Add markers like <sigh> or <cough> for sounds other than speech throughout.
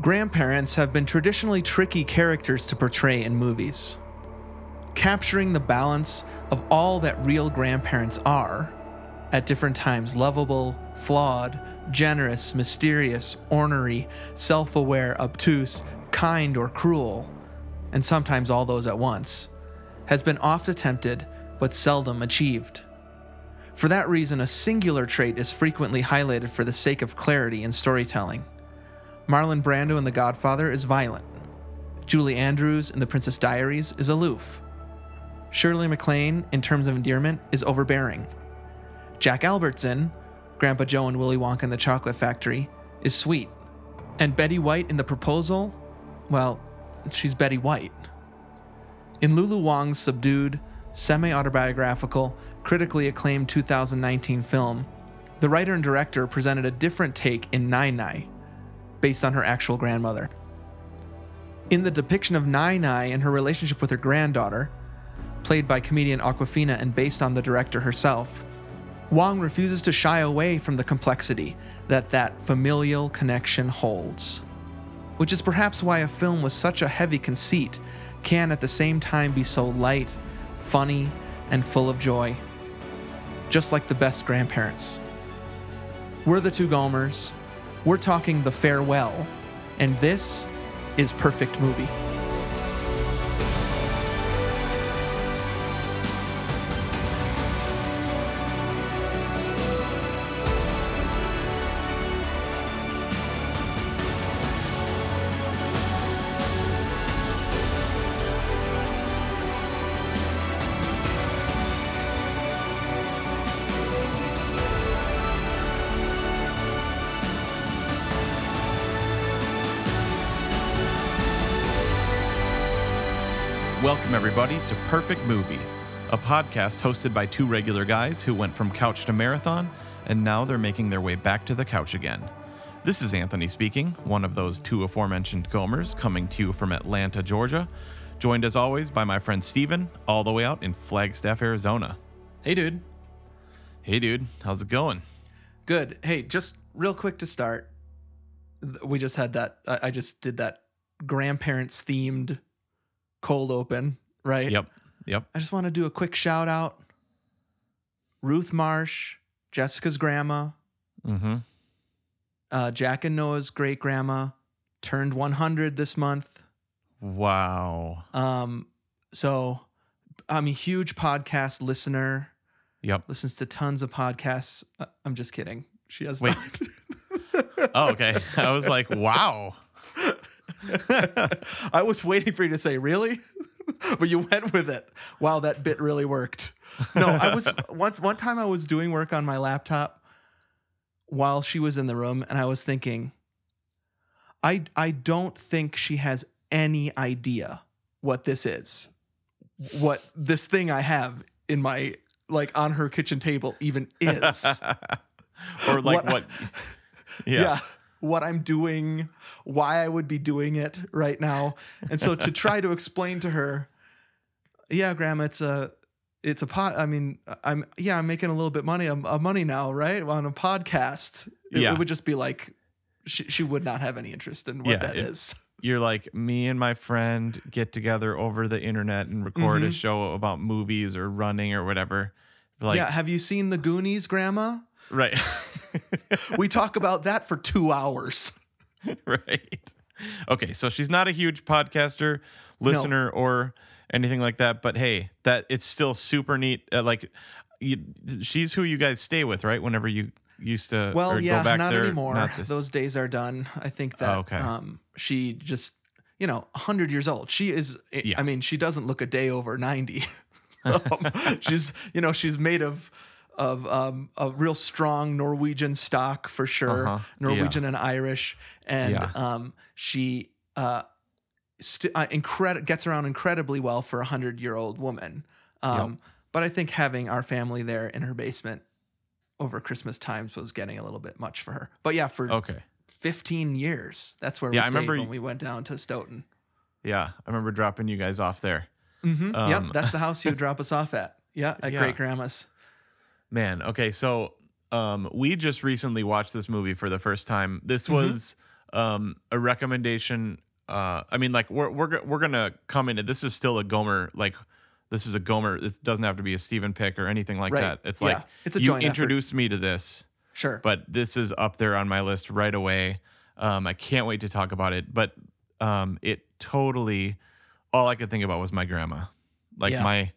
Grandparents have been traditionally tricky characters to portray in movies. Capturing the balance of all that real grandparents are, at different times lovable, flawed, generous, mysterious, ornery, self aware, obtuse, kind, or cruel, and sometimes all those at once, has been oft attempted but seldom achieved. For that reason, a singular trait is frequently highlighted for the sake of clarity in storytelling. Marlon Brando in The Godfather is violent. Julie Andrews in The Princess Diaries is aloof. Shirley MacLaine, in terms of endearment, is overbearing. Jack Albertson, Grandpa Joe and Willy Wonka in the Chocolate Factory, is sweet. And Betty White in The Proposal, well, she's Betty White. In Lulu Wang's subdued, semi autobiographical, critically acclaimed 2019 film, the writer and director presented a different take in Nai Nai, based on her actual grandmother. In the depiction of Nai Nai and her relationship with her granddaughter, played by comedian Awkwafina and based on the director herself, Wang refuses to shy away from the complexity that that familial connection holds. Which is perhaps why a film with such a heavy conceit can at the same time be so light, funny, and full of joy. Just like the best grandparents. We're the two Gomers. We're talking The Farewell. And this is Perfect Movie. Everybody, to Perfect Movie, a podcast hosted by two regular guys who went from couch to marathon, and now they're making their way back to the couch again. This is Anthony speaking, one of those two aforementioned Gomers, coming to you from Atlanta, Georgia, joined as always by my friend Steven, all the way out in Flagstaff, Arizona. Hey, dude. Hey, dude, how's it going? Good. Hey, just real quick to start. We just had that. I I just did that grandparents themed cold open, right? Yep, yep. I just want to do a quick shout out. Ruth Marsh, Jessica's grandma, Mm-hmm. uh, Jack and Noah's great grandma, turned 100 this month. Wow. Um, so I'm a huge podcast listener. Yep. Listens to tons of podcasts. Uh, I'm just kidding. She has Wait. <laughs> Oh, okay. I was like, wow. <laughs> I was waiting for you to say really, <laughs> <laughs> but you went with it. Wow, that bit really worked. No, I was <laughs> once one time I was doing work on my laptop while she was in the room, and I was thinking, I I don't think she has any idea what this is, what this thing I have in my like on her kitchen table even is. <laughs> or like What- what? yeah. Yeah. What I'm doing, why I would be doing it right now. And so to try to explain to her, yeah, grandma, it's a it's a pot. I mean, I'm yeah, I'm making a little bit money of of money now, right? On a podcast. It, Yeah. it would just be like she, she would not have any interest in what Yeah, that it- is. You're like me and my friend get together over the internet and record a Mhm. show about movies or running or whatever. Like, yeah, have you seen the Goonies, grandma? right, <laughs> <laughs> We talk about that for 2 hours. <laughs> right. Okay, so she's not a huge podcaster, listener, or anything like that. But hey, that it's still super neat. Uh, like, you, she's who you guys stay with, right? Whenever you used to, Well, yeah, go back not there. anymore. Not Those days are done. I think that Oh, okay. um, she just, you know, 100 years old. She is, I- Yeah. I mean, she doesn't look a day over 90. <laughs> um, she's, you know, she's made of, of um, a real strong Norwegian stock for sure, Uh-huh. Norwegian and Irish. And Yeah. um, she uh, st- uh, incredi- gets around incredibly well for a 100 year old woman. Um, But I think having our family there in her basement over Christmas times was getting a little bit much for her. But yeah, for Okay. 15 years, that's where Yeah, I we stayed remember when we went down to Stoughton. Yeah, I remember dropping you guys off there. Mm-hmm. Um, yep, that's the house you would <laughs> drop us off at. Yeah, at Yeah. great grandma's. Man, okay, so um, we just recently watched this movie for the first time. This Mhm. was um, a recommendation. Uh, I mean, like we're we're we're gonna come into this is still a Gomer like this is a Gomer. It doesn't have to be a Steven pick or anything like Right. that. It's Yeah. like It's a you joint effort. introduced me to this, Sure. but this is up there on my list right away. Um, I can't wait to talk about it. But um, it totally all I could think about was my grandma, like Yeah. my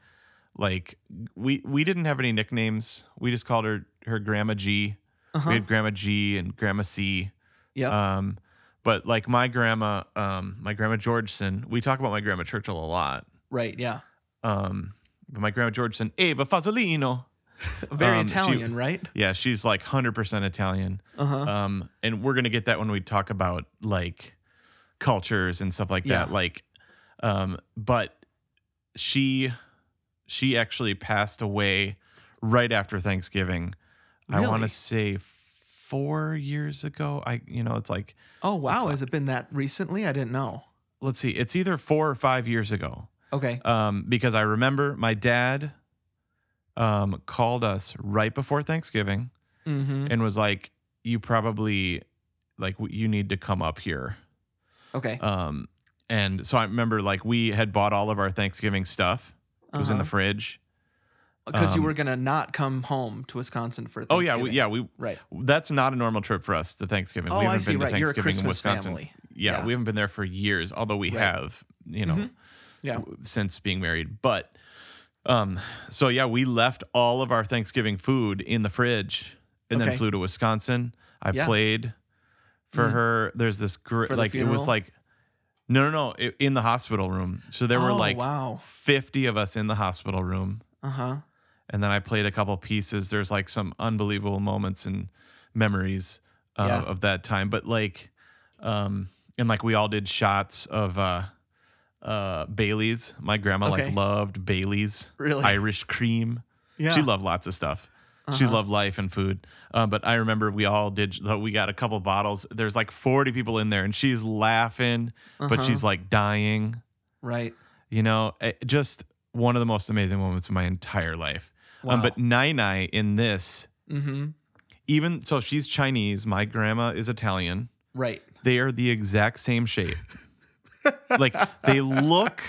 like we we didn't have any nicknames. We just called her her Grandma G. Uh-huh. We had Grandma G and Grandma C. Yep. Um, but like my grandma, um, my grandma Georgeson, we talk about my grandma Churchill a lot. right. Yeah. Um, but my grandma Georgeson, Eva Fazzolino. <laughs> Very Um, she- Italian, right? Yeah, she's like 100% Italian. Uh huh. Um, and we're gonna get that when we talk about like cultures and stuff like that. Yeah. Like, um, but she she actually passed away right after Thanksgiving. I want to say four years ago. I you know it's like oh wow, has it been that recently? I didn't know. let's see, it's either four or five years ago. Okay. Um, because I remember my dad um called us right before Thanksgiving Mm-hmm. and was like, "You probably like you need to come up here." Okay. Um, and so I remember like we had bought all of our Thanksgiving stuff. It was in the Uh-huh. fridge. because you um, were gonna not come home to Wisconsin for. Oh yeah, we, yeah. We Right. that's not a normal trip for us to Thanksgiving. Oh, we I haven't see. been to Right. You're a Thanksgiving in Christmas Wisconsin. family. Yeah, Yeah. we haven't been there for years, although we have, you know, Mhm. Yeah. w- since being married. But um, so yeah, we left all of our Thanksgiving food in the fridge and then flew to Wisconsin. I Yeah. played for Mhm. her. There's this gr- For the like it funeral? was like no, no, no, in the hospital room. So there were Oh, like wow. 50 of us in the hospital room. Uh huh. and then I played a couple pieces. There's like some unbelievable moments and memories uh, Yeah. of that time, but like, um, and like we all did shots of uh, uh, Bailey's. My grandma Okay. like loved Bailey's Really? Irish cream. Yeah. She loved lots of stuff. She Uh-huh. loved life and food. Um, but I remember we all did. We got a couple bottles. There's like 40 people in there, and she's laughing, but Uh-huh. she's like dying. Right. You know, just one of the most amazing moments of my entire life. Um, Wow. but Nai Nai in this, Mm-hmm. even so, she's Chinese. My grandma is Italian. Right. They are the exact same shape. like they <laughs> look.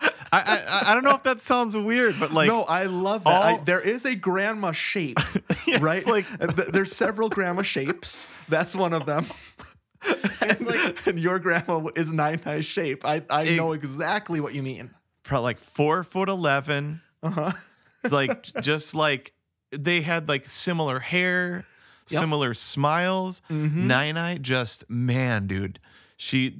I, I I don't know if that sounds weird, but like no, I love that. I, there is a grandma shape, <laughs> Yeah, right? like- there's several grandma shapes. That's one of them. <laughs> and, like- <laughs> and your grandma is Nai Nai shape. I I It- know exactly what you mean. pro- like four foot eleven. Uh huh. Like just like they had like similar hair, Yep. similar smiles. Mhm. Nai Nai just man, dude. She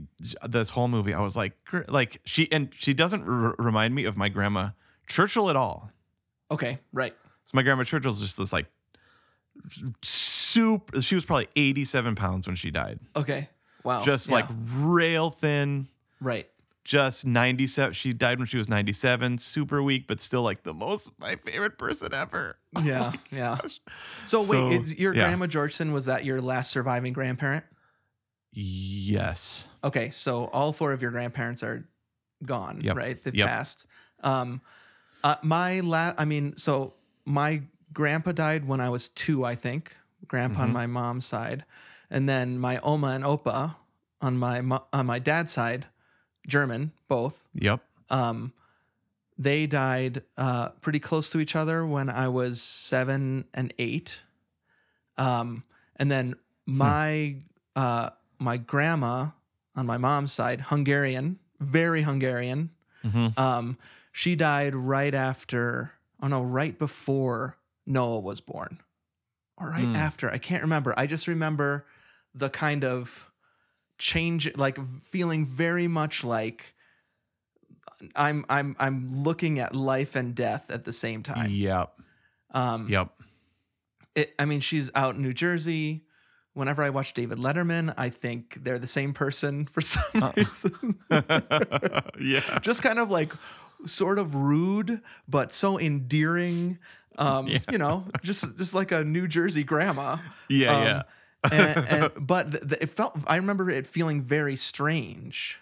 this whole movie, I was like, like she and she doesn't r- remind me of my grandma Churchill at all. Okay. Right. So my grandma Churchill's just this like super. She was probably eighty-seven pounds when she died. Okay. Wow. Just Yeah. like rail thin. right. Just ninety-seven. She died when she was ninety-seven. Super weak, but still like the most my favorite person ever. Yeah. <laughs> Oh yeah. So wait, So, is your yeah. grandma Georgeson was that your last surviving grandparent? Yes. Okay, so all four of your grandparents are gone, Yep. right? They've Yep. passed. Um, uh, my la- I mean, so my grandpa died when I was two, I think. Grandpa on Mhm. my mom's side, and then my oma and opa on my mo- on my dad's side, German, both. Yep. Um, they died uh, pretty close to each other when I was seven and eight. Um, and then my uh, my grandma on my mom's side, Hungarian, very Hungarian. hmm Um, she died right after, oh no, right before Noah was born, or right Hmm. after. I can't remember. I just remember the kind of change, like feeling very much like I'm I'm I'm looking at life and death at the same time. Yep. Um, Yep. it, I mean, she's out in New Jersey. Whenever I watch David Letterman, I think they're the same person for some <laughs> Uh. reason. <laughs> yeah. Just kind of like sort of rude, but so endearing. Um, Yeah. you know, just just like a New Jersey grandma. Yeah. Um, yeah. and, and <laughs> but th- th- it felt. I remember it feeling very strange,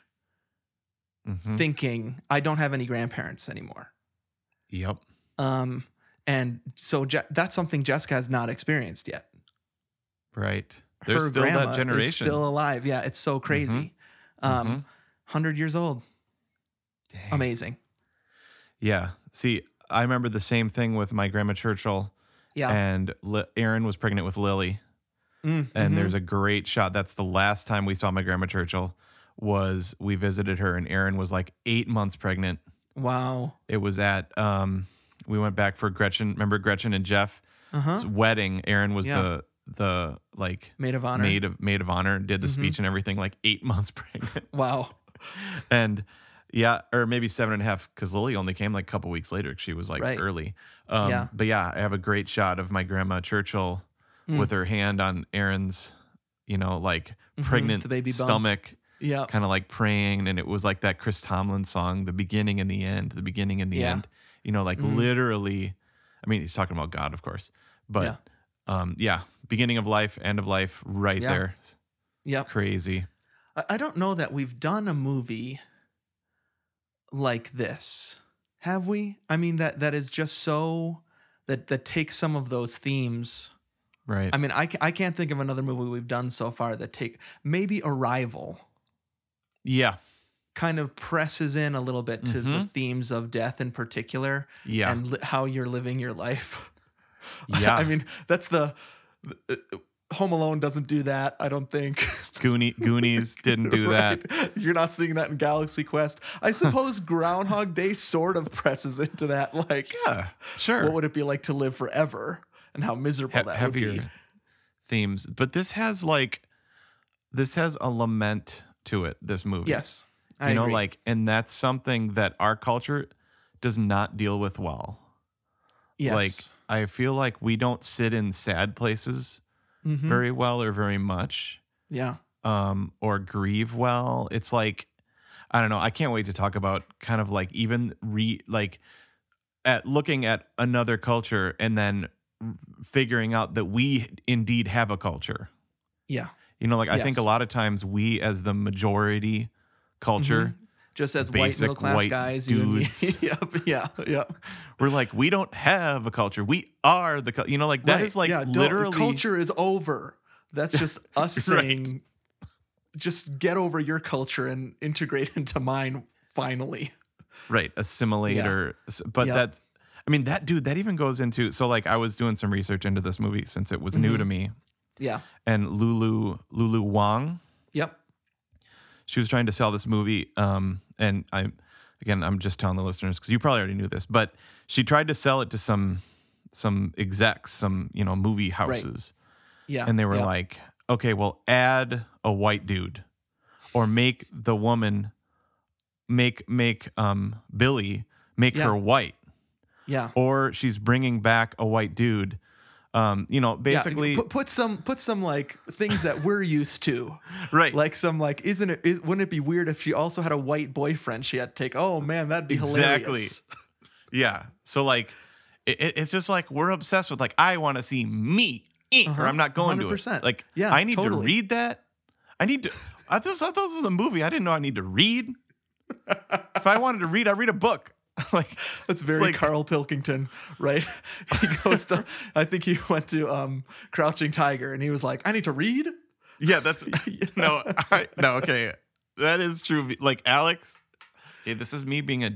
Mhm. thinking I don't have any grandparents anymore. Yep. Um, and so Je- that's something Jessica has not experienced yet. Right. There's her still that grandma is generation. Mm-hmm. still alive. Yeah, it's so crazy. Um, hundred years old, amazing. Yeah. See, I remember the same thing with my grandma Churchill, Yeah, and Li- Erin was pregnant with Lily. Mm, and mhm. there's a great shot. That's the last time we saw my grandma Churchill. Was we visited her, and Erin was like eight months pregnant. wow. It was at um, we went back for Gretchen. Remember Gretchen and Jeff's Uh huh. wedding? Erin was Yeah. the the like Maid of honor. maid of maid of honor. Did the Mhm. speech and everything. Like eight <laughs> months pregnant, Wow. <laughs> and yeah, or maybe seven and a half because Lily only came like a couple weeks later She was like Right. early. Um, Yeah. But yeah, I have a great shot of my grandma Churchill Mm. with her hand on Erin's you know, like Mhm, pregnant baby stomach, Yeah. kind of like praying. And it was like that Chris Tomlin song, the beginning and the end, the beginning and the Yeah. end. You know, like Mhm. literally. I mean, he's talking about God, of course, but Yeah. um, yeah, beginning of life, end of life, right Yeah. there. Yep. Crazy. I, don't know that we've done a movie like this. Have we? I mean that that is just so that that takes some of those themes. Right. I mean, I, I can't think of another movie we've done so far that take maybe Arrival yeah. kind of presses in a little bit to the Mhm. themes of death in particular Yeah. and li- how you're living your life. <laughs> Yeah. I mean, that's the, the Home Alone doesn't do that, I don't think. <laughs> Goonie, Goonies <laughs> didn't do that. You're not seeing that in Galaxy Quest. I suppose Groundhog Day sort of presses into that. Like, Yeah. Sure. what would it be like to live forever and how miserable he- that would be? themes. But this has like, this has a lament to it, this movie. Yes. I you know agree. like and that's something that our culture does not deal with well yes. like i feel like we don't sit in sad places Mhm. very well or very much yeah. um or grieve well it's like i don't know i can't wait to talk about kind of like even re like at looking at another culture and then figuring out that we indeed have a culture Yeah. you know like i think a lot of times we as the majority culture Just as white middle class guys, you and <laughs> me. dudes. <laughs> yep. Yeah. Yeah. We're like, we don't have a culture. We are the, cul-" you know, like that is Right. like Yeah, literally culture is over. That's just <laughs> us Right. saying, just get over your culture and integrate into mine finally. right assimilate Yeah. or, but Yep. that's, I mean, that dude, that even goes into, so like I was doing some research into this movie since it was new Mhm. to me, Yeah. and Lulu Lulu Wang, Yep. she was trying to sell this movie, um, and I'm again, I'm just telling the listeners because you probably already knew this, but she tried to sell it to some some execs, some you know movie houses. Yeah. and they were Yep. like, okay, well, add a white dude, or make the woman make make um Billy make Yeah. her white, yeah. or she's bringing back a white dude. Um, you know, Yeah, basically, put, put some put some like things that we're used to, <laughs> right? like some like isn't it is, wouldn't it be weird if she also had a white boyfriend she had to take? Oh man, that'd be Exactly. hilarious. <laughs> yeah. So like, it, it- it's just like we're obsessed with like I want to see me eat, Uh-huh. or I'm not going to 100%. it. Like, Yeah, I need to read that. I need to. I thought, I thought this was a movie. I didn't know I need to read. <laughs> if I wanted to read, I read a book. <laughs> like That's very like- Carl Pilkington, right? <laughs> He goes to I think he went to um Crouching Tiger and he was like, I need to read. Yeah, that's <laughs> no, I, no. Okay, that is true. Like Alex, okay, this is me being a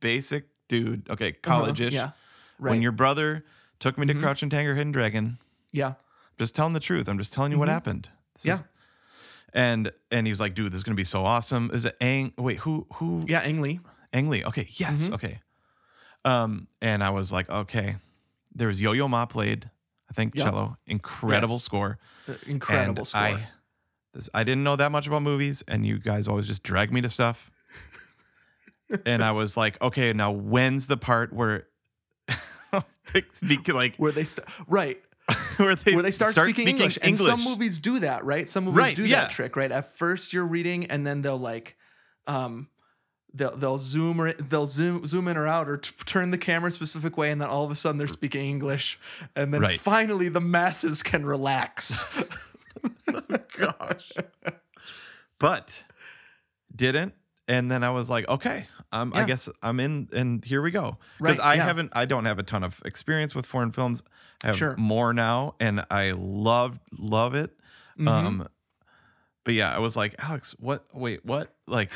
basic dude. Okay, college-ish. Uh-huh. Yeah. Right. When your brother took me to Mhm. Crouching Tiger, Hidden Dragon, yeah. just telling the truth. I'm just telling you what Mhm. happened. This Yeah. is- and and he was like, dude, this is gonna be so awesome. Is it Ang? Wait, who who? Yeah, Ang Lee. Ang Lee. Okay, yes, Mhm. okay. Um, and I was like, okay. There was Yo Yo Ma played, I think Yep. cello, incredible Yes. score. Uh, Incredible and score. I, this, I didn't know that much about movies, and you guys always just drag me to stuff. <laughs> and I was like, okay, now when's the part where, <laughs> speak like where they st- right <laughs> where they where they start, speaking, English. and some movies do that right some movies Right, do yeah. that trick right at first you're reading and then they'll like um they'll they'll zoom or they'll zoom zoom in or out or t- turn the camera a specific way and then all of a sudden they're speaking English and then Right. finally the masses can relax <laughs> gosh. but didn't. And then I was like, okay, um, I guess I'm in, and here we go. Because Right, I yeah. haven't, I don't have a ton of experience with foreign films. I have Sure. more now, and I love, love it. Mhm. Um, but yeah, I was like, Alex, what? Wait, what? Like,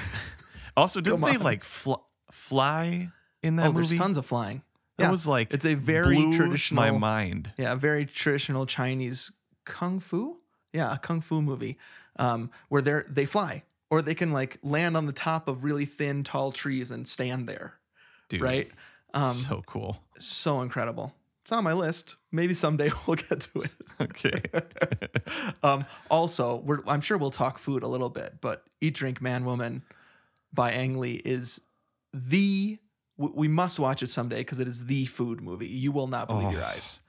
also, didn't Come they on. like fl- fly in that oh, movie? there's tons of flying. That Yeah. was like It's a very blew traditional my mind. Yeah, a very traditional Chinese kung fu. Yeah, a kung fu movie um, where they are they fly or they can like land on the top of really thin, tall trees and stand there. Dude, Right. Um, so, cool. so cool. incredible. It's on my list. Maybe someday <laughs> we'll get to it. Okay. <laughs> um, also, we're, I'm sure we'll talk food a little bit, but Eat, Drink, Man, Woman by Ang Lee is the. We must watch it someday because it is the food movie. You will not believe your Oh. eyes.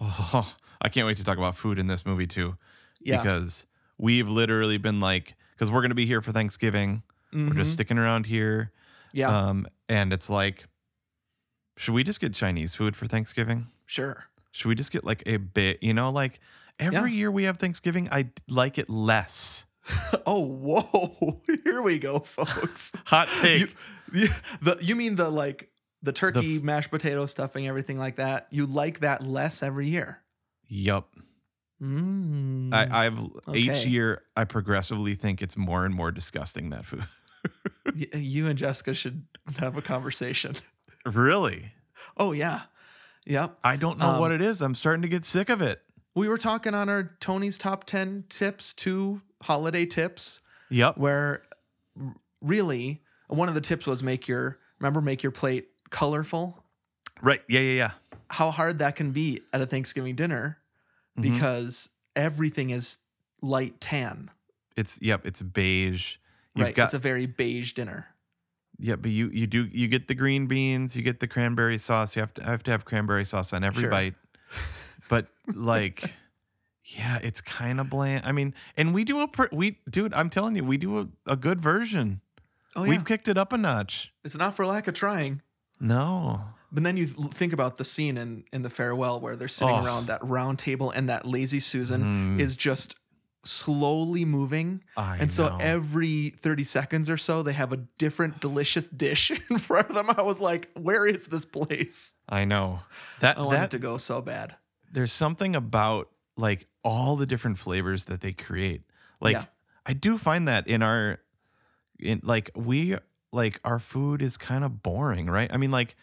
oh, <laughs> I can't wait to talk about food in this movie too. Yeah. Because we've literally been like, because we're gonna be here for Thanksgiving. We're just Mhm. sticking around here. yeah, Um, and it's like, should we just get Chinese food for Thanksgiving? sure. Should we just get like a bit, you know, like every year we have Thanksgiving, I like it less. <laughs> Oh, whoa! <laughs> Here we go, folks. <laughs> Hot take. You, you- the you mean the like the turkey, mashed potato stuffing, everything like that? You like that less every year? yup. Mm. I, I've each year I progressively think it's more and more disgusting that food. You and Jessica should have a conversation. really? Oh yeah, yep. I don't know Um, what it is. I'm starting to get sick of it. We were talking on our Tony's top ten tips, two holiday tips, Yep. where really one of the tips was make your remember make your plate colorful. Right. Yeah, yeah, yeah. how hard that can be at a Thanksgiving dinner Mhm. because everything is light tan. It's yep, it's beige. You've right. got it's a very beige dinner. yeah, but you you do you get the green beans, you get the cranberry sauce. You have to have to have cranberry sauce on every Sure. bite. But like <laughs> yeah, it's kind of bland. I mean, and we do a pr- we dude, I'm telling you, we do a, a good version. Oh yeah. We've kicked it up a notch. it's not for lack of trying. No. But then you think about the scene in in the farewell where they're sitting Oh. around that round table and that lazy Susan Mm, is just slowly moving. I and so know. every 30 seconds or so they have a different delicious dish <laughs> in front of them. I was like, where is this place? I know. That I want it that to go so bad. there's something about like all the different flavors that they create. Like Yeah. I do find that in our in like we like our food is kind of boring, right? I mean like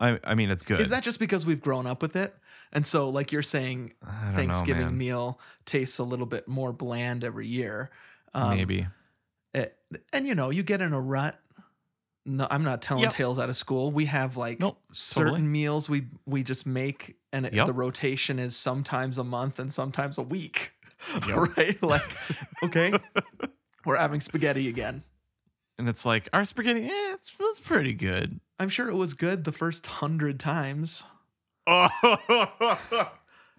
I I mean it's good. Is that just because we've grown up with it? And so, like you're saying, Thanksgiving know, meal tastes a little bit more bland every year. Um, Maybe. it- and you know, you get in a rut. No, I'm not telling Yep. tales out of school. We have like Nope, certain totally. meals we we just make, and it, Yep. the rotation is sometimes a month and sometimes a week. <laughs> Yep. right? <laughs> Like, okay, <laughs> we're having spaghetti again. And it's like our spaghetti, eh, it's, it's pretty good. I'm sure it was good the first hundred times. Oh,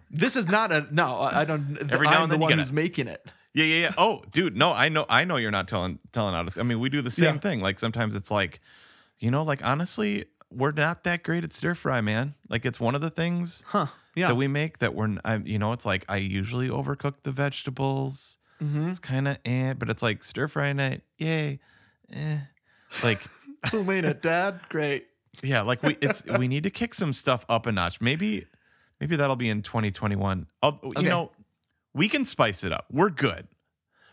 This is not a no. I don't. Every I'm now and the then you one gotta- who's making it. Yeah, yeah, yeah. Oh, dude, no, I know, I know you're not telling telling out. I mean, we do the same Yeah. thing. Like sometimes it's like, you know, like honestly, we're not that great at stir fry, man. Like it's one of the things Huh? Yeah. that we make that we're, I, you know, it's like I usually overcook the vegetables. mm-hmm. It's kind of eh, but it's like stir fry night, yay, eh. Like <laughs> Who made it, Dad? Great. yeah, like we it's <laughs> we need to kick some stuff up a notch. Maybe maybe that'll be in 2021. I'll, Okay. You know, we can spice it up. We're good.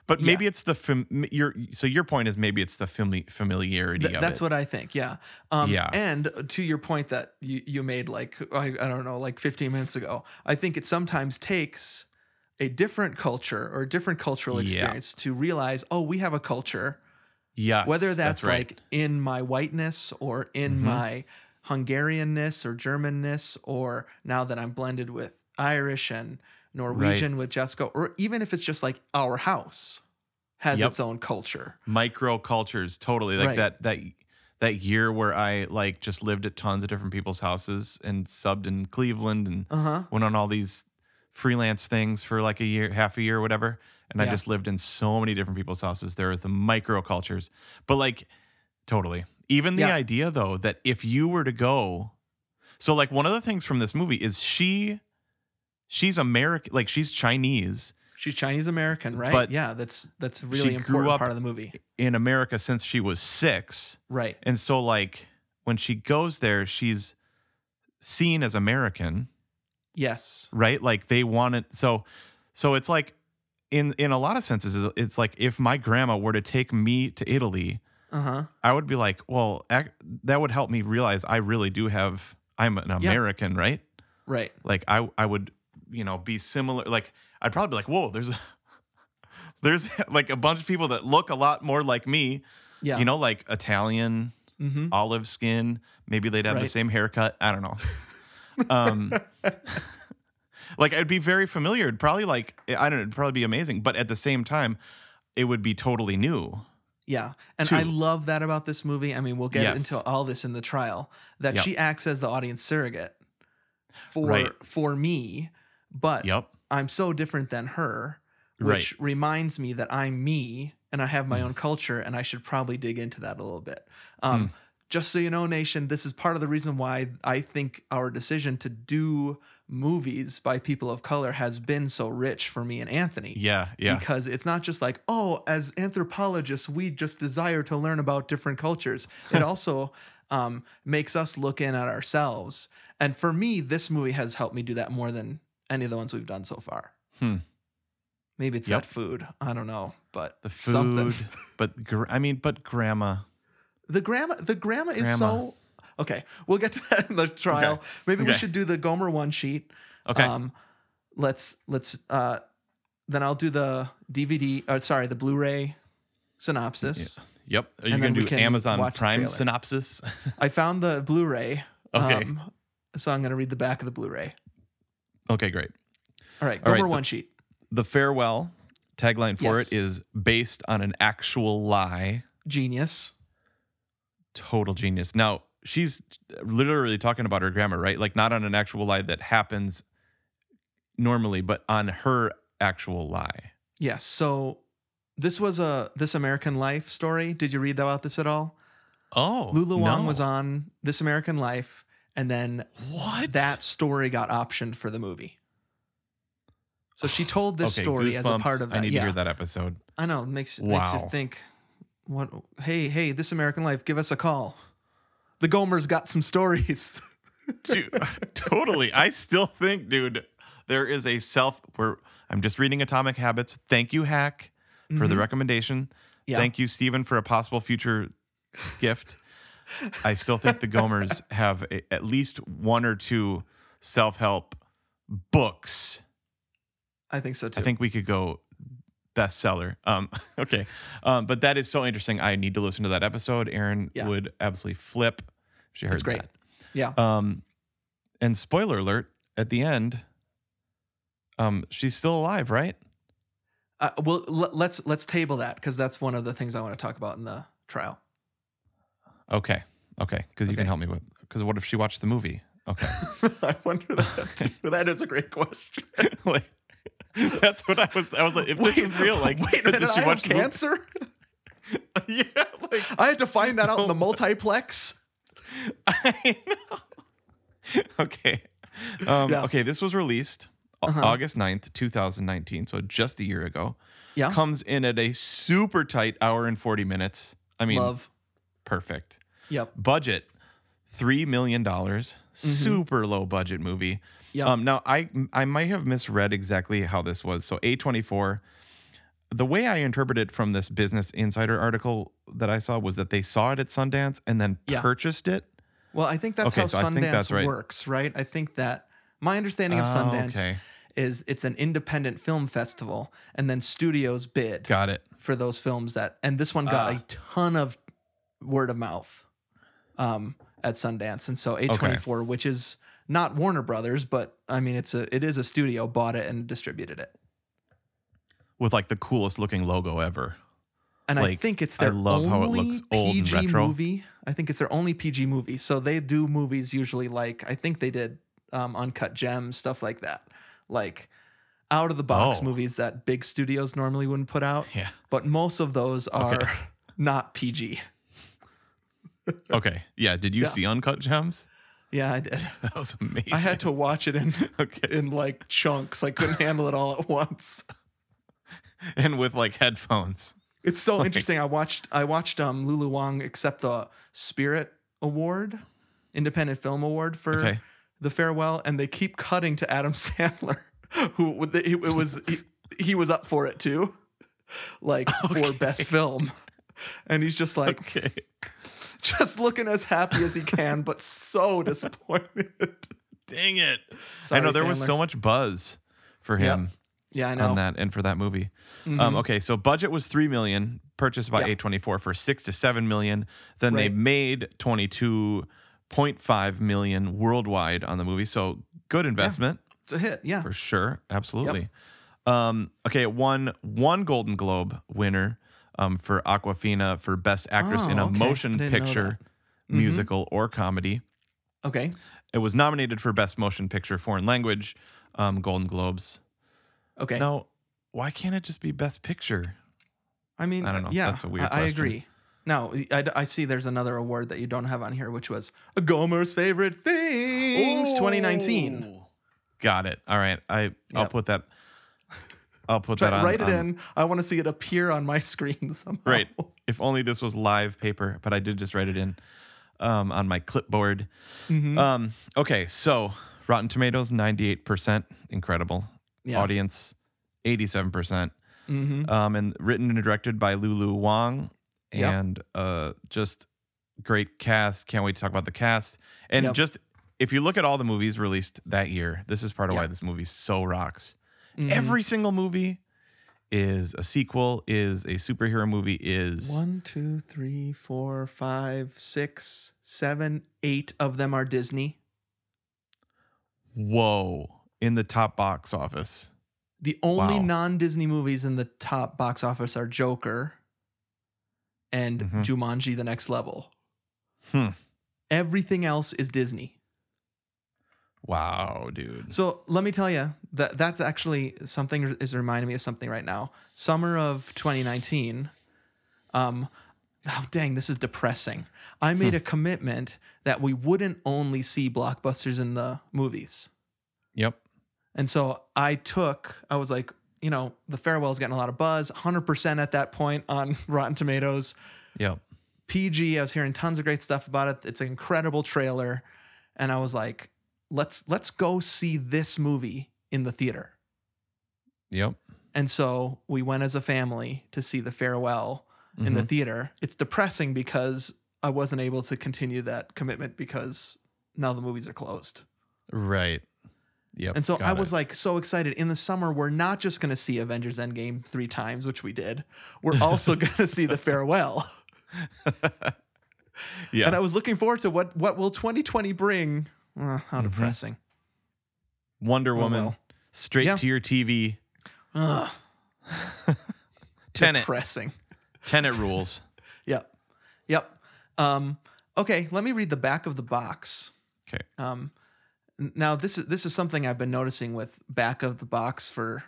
But Yeah. maybe it's the fam- your so your point is maybe it's the fami- familiarity Th- of that's it. what I think. Yeah. Um, Yeah. And to your point that you, you made like I, I don't know like 15 minutes ago, I think it sometimes takes a different culture or a different cultural Yeah. experience to realize, oh, we have a culture. yes, Whether that's, right. like in my whiteness or in Mhm. my Hungarianness or Germanness, or now that I'm blended with Irish and Norwegian with Jessica, or even if it's just like our house has Yep. its own culture. micro cultures totally like Right. that that that year where I like just lived at tons of different people's houses and subbed in Cleveland and Uh huh. went on all these freelance things for like a year, half a year, or whatever. And I just lived in so many different people's houses. There are the micro cultures, but like totally. Even the Yeah. idea though that if you were to go, so like one of the things from this movie is she, she's American, like she's Chinese She's Chinese American, right? But yeah, that's that's a really important part of the movie. in America since she was six. Right. And so like when she goes there, she's seen as American. Yes. right? Like they want it. So, so it's like in in a lot of senses, it's- like if my grandma were to take me to Italy, Uh huh. I would be like, well, ac- that would help me realize I really do have. I'm an American, right? Right. Like I I would you know be similar. Like I'd probably be like, whoa, there's a <laughs> there's <laughs> like a bunch of people that look a lot more like me. Yeah. You know, like Italian, Mm-hmm. olive skin. Maybe they'd have the same haircut. I don't know. Um, <laughs> like I'd be very familiar. It'd probably like I don't know. It'd probably be amazing. But at the same time, it would be totally new. Yeah. And Two. I love that about this movie. I mean, we'll get Yes. into all this in the trial that Yep. she acts as the audience surrogate for Right. for me, but Yep. I'm so different than her, which reminds me that I'm me and I have my own culture and I should probably dig into that a little bit. Um, Just so you know, Nation, this is part of the reason why I think our decision to do movies by people of color has been so rich for me and Anthony Yeah. Yeah. because it's not just like oh as anthropologists we just desire to learn about different cultures <laughs> it also um, makes us look in at ourselves and for me this movie has helped me do that more than any of the ones we've done so far Hmm. maybe it's Yep. that food i don't know but the food, something <laughs> but gr- I mean, but grandma. the grandma the grandma is so okay we'll get to that in the trial Okay. maybe we should do the gomer one sheet Okay. Um, let's let's uh, then I'll do the DVD. Uh, sorry, the Blu-ray synopsis. yep. Are you and gonna do Amazon Prime synopsis? <laughs> I found the Blu-ray. Okay. Um, so I'm gonna read the back of the Blu-ray. Okay, great. All right, All right, Gomer the- one sheet. The farewell tagline for Yes. it is based on an actual lie. Genius. Total genius. Now she's literally talking about her grandma, right? Like not on an actual lie that happens normally, but on her actual lie. Yes. So this was a This American Life story. Did you read about this at all? Oh, Lulu Wang no. was on This American Life, and then what that story got optioned for the movie. So she told this Okay, story as a part of that. I need yeah. to hear that episode. I know. Makes makes Wow. you think. What? Hey, hey! This American Life, give us a call. The Gomers got some stories. <laughs> dude, totally. I still think, dude, there is a self. Where I'm just reading Atomic Habits. Thank you, Hack, for the recommendation. Mm-hmm. Yeah. Thank you, Stephen, for a possible future gift. I still think the Gomers <laughs> have a, at least one or two self help books. I think so too. I think we could go bestseller. Um, <laughs> okay, um, but that is so interesting. I need to listen to that episode. Erin Yeah. would absolutely flip. She heard It's great. that. Yeah. Um, and spoiler alert: at the end, um, she's still alive, right? Uh, well, l- let's let's table that because that's one of the things I want to talk about in the trial. Okay, okay, because you can help me with. Because what if she watched the movie? Okay, <laughs> I wonder that. <laughs> That is a great question. <laughs> like, that's what I was. I was like, if this is real, like, wait a minute, does I she have watch the movie? cancer. yeah, like I had to find that out in the multiplex. I know. okay. Um, Yeah. Okay, this was released Uh-huh. August 9th, 2019, so just a year ago. Yeah. Comes in at a super tight hour and 40 minutes. I mean, Love. Perfect. Yep. Budget $3 million. Super low budget movie. Yep. Um, now, I, I might have misread exactly how this was. So, A24, the way I interpreted from this Business Insider article that I saw was that they saw it at Sundance and then Yeah. purchased it. Well, I think that's Okay, how so Sundance that's works, right? I think that my understanding of Oh, Sundance okay. is it's an independent film festival, and then studios bid Got it. for those films that, and this one got Ah. a ton of word of mouth um, at Sundance, and so A24, which is not Warner Brothers, but I mean it's a it is a studio, bought it and distributed it, With like the coolest looking logo ever. and I think it's their I love how it looks old and retro. movie. I think it's their only PG movie, so they do movies usually like I think they did um, Uncut Gems, stuff like that, like out of the box Oh. movies that big studios normally wouldn't put out. Yeah. but most of those are Okay. <laughs> not PG. <laughs> Okay. Yeah. Did you Yeah. see Uncut Gems? Yeah, I did. <laughs> That was amazing. I had to watch it in <laughs> Okay. in like chunks. I couldn't handle it all at once. And with like headphones. It's so interesting. I watched I watched um Lulu Wang accept the Spirit Award, Independent Film Award for Okay. the farewell, and they keep cutting to Adam Sandler, who it was. He, he was up for it too, like for best film, and he's just like Okay. <laughs> just looking as happy as he can, but so disappointed. Dang it. Sorry, I know there was so much buzz for Yep. him Yeah, I know. on that and for that movie. Um, okay, so budget was three million, purchased by Yeah. A24 for six to seven million. Then they made 22.5 million worldwide on the movie. So good investment. It's a hit. Yeah. For sure, absolutely. Um, okay, it won one Golden Globe winner um, for Awkwafina for Best Actress in Oh, a okay. Motion picture. Mm-hmm. musical, or comedy. Okay. It was nominated for Best Motion Picture Foreign Language, um, Golden Globes. Okay. Now, why can't it just be Best Picture? I mean, I don't know. Yeah, That's a weird I, I agree. Now, I, I see there's another award that you don't have on here, which was a Gomer's favorite things 2019. Got it. All right, I I'll Yep. put that. I'll put Try, that on. write it on- in. I want to see it appear on my <laughs> screen somehow. Right. If only this was live paper, but I did just write it in um, on my clipboard. Mm-hmm. Um, okay, so Rotten Tomatoes, 98%. Incredible. Yeah. Audience, 87%. percent Mm-hmm. Um, and written and directed by Lulu Wang. Yep. And uh, just great cast. Can't wait to talk about the cast. And Yep. just if you look at all the movies released that year, this is part of Yeah. why this movie so rocks. Mhm. Every single movie is a sequel, is a superhero movie, is One, two, three, four, five, six, seven, eight of them are Disney. whoa in the top box office. The only Wow. non-Disney movies in the top box office are Joker and Mhm. Jumanji: The Next Level. Hmm. Everything else is Disney. Wow, dude. So let me tell you that that's actually something is reminding me of something right now. Summer of 2019. Um, oh dang, this is depressing. I made a commitment that we wouldn't only see blockbusters in the movies, Yep. and so I took. I was like, you know, the farewell's getting a lot of buzz. 100% at that point on <laughs> Rotten Tomatoes. Yep. PG. I was hearing tons of great stuff about it. It's an incredible trailer, and I was like, let's let's go see this movie in the theater. Yep. And so we went as a family to see the farewell in the Mhm. theater. It's depressing because I wasn't able to continue that commitment because now the movies are closed. Right. Yep. And so I was it. like so excited. In the summer, we're not just going to see Avengers Endgame three times, which we did. We're also <laughs> going to see the farewell. <laughs> yeah. And I was looking forward to what what will 2020 bring. Uh, Mm-hmm. how depressing. Wonder Oh, Woman, well. straight Yeah. to your TV. Ugh, <laughs> Tenet. depressing. Tenet rules. <laughs> Yep. Yep. Um, okay, let me read the back of the box. Okay. Um, now this is this is something I've been noticing with back of the box for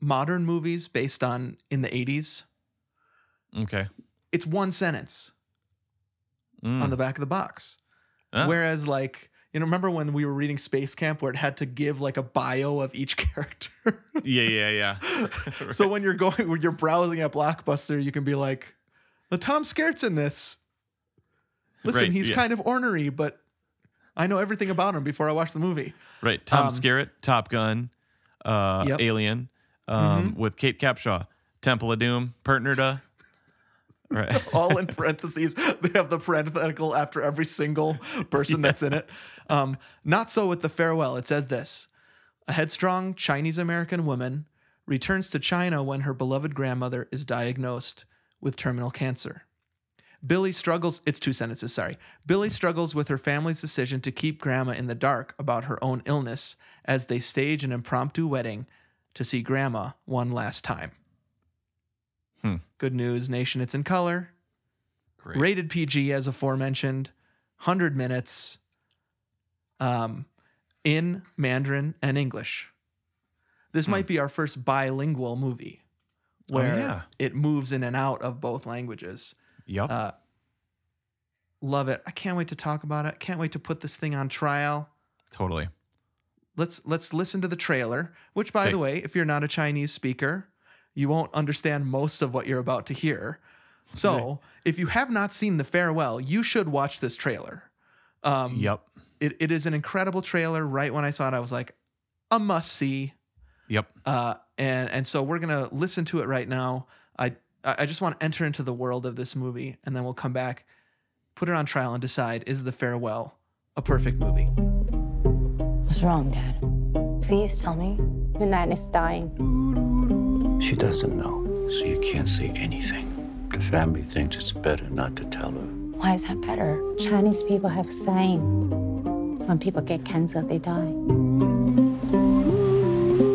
modern movies based on in the 80s. Okay. It's one sentence Mm. on the back of the box. Ah, Whereas like you know, remember when we were reading Space Camp where it had to give like a bio of each <laughs> character? yeah, yeah, yeah. <laughs> <laughs> So when you're going when you're browsing at Blockbuster, you can be like, "The Tom Skerritt's in this." Listen, Right, he's yeah. kind of ornery, but I know everything about him before I watch the movie. Right. Tom Um, Skerritt, Top Gun, uh, Yep. Mm-hmm. Alien, um, with Kate Capshaw, Temple of Doom, Pertnerda. Right. <laughs> All in parentheses. They have the parenthetical after every single person <laughs> that's in it. Um, not so with the farewell. It says this: A headstrong Chinese American woman returns to China when her beloved grandmother is diagnosed with terminal cancer. Billy struggles, it's two sentences, sorry. Billy struggles with her family's decision to keep grandma in the dark about her own illness as they stage an impromptu wedding to see grandma one last time. Hmm. Good news, nation, it's in color. Great. Rated PG, as aforementioned, 100 minutes um, in Mandarin and English. This might be our first bilingual movie where Hmm. Oh, yeah. it moves in and out of both languages. Yep. Uh, love it. I can't wait to talk about it. Can't wait to put this thing on trial. totally. Let's let's listen to the trailer, which by Okay. the way, if you're not a Chinese speaker, you won't understand most of what you're about to hear. So, if you have not seen The Farewell, you should watch this trailer. Um, Yep. it, it is an incredible trailer. Right when I saw it, I was like, a must see. Yep. Uh, and and so we're gonna listen to it right now. I I just want to enter into the world of this movie, and then we'll come back, put it on trial, and decide is the farewell a perfect movie. What's wrong, Dad? Please tell me. Your nan is dying. She doesn't know. So you can't say anything. The family thinks it's better not to tell her. Why is that better? Chinese people have saying, when people get cancer, they die.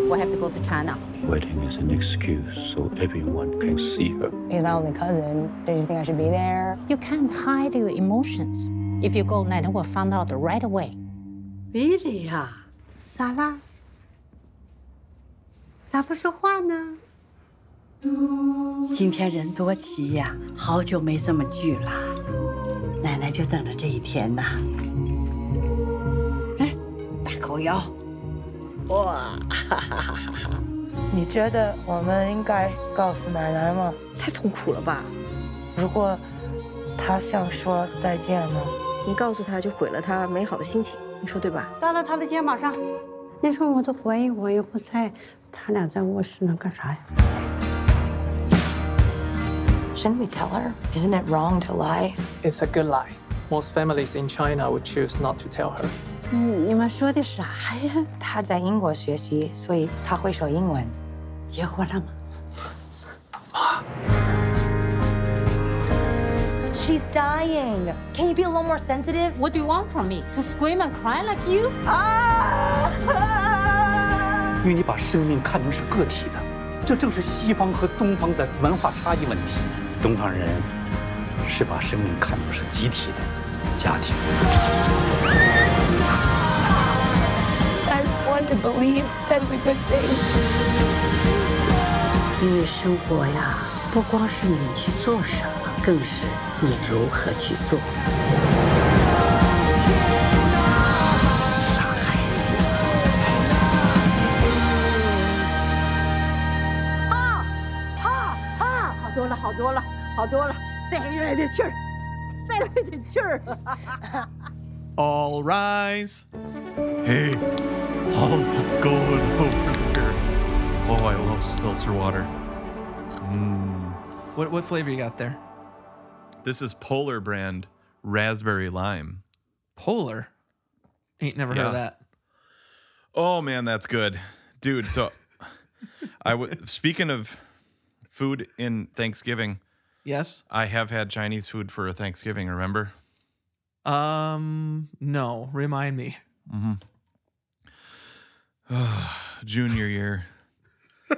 We have to go to China. Wedding is an excuse so everyone can see her. He's my only cousin. Don't you think I should be there? You can't hide your emotions. If you go, Nai Nai will find out right away. Really 呀、啊？咋啦？咋不说话呢？今天人多齐呀，好久没这么聚了，奶奶就等着这一天呢。来，大口咬，哇！哈哈哈哈哈！你觉得我们应该告诉奶奶吗？太痛苦了吧？如果她想说再见呢？你告诉她就毁了她美好的心情，你说对吧？搭到她的肩膀上。你说我都怀疑我又不在，他俩在卧室能干啥呀？Shouldn't we tell her? Isn't it wrong to lie? It's a good lie. Most families in China would choose not to tell her. 嗯，你们说的啥呀？她在英国学习，所以她会说英文。结婚了吗？ She's <laughs> dying. Can you be a little more sensitive? What do you want from me? To scream and cry like you? <laughs> 因为你把生命看成是个体的，这正是西方和东方的文化差异问题。 东方人是把生命看作是集体的家庭。I want to believe that is a good thing. 因为生活呀，不光是你去做什么，更是你如何去做。点气儿，再来点气儿。 All rise. Hey, how's it going over there? Oh, I love seltzer water. Mm. What what flavor you got there? This is Polar brand raspberry lime. Polar. Ain't never heard of Yeah. that. Oh man, that's good, dude. So, <laughs> I was speaking of food in Thanksgiving. Yes. I have had Chinese food for Thanksgiving. Remember? Um. No. Remind me. Mhm. <sighs> Junior year. <laughs>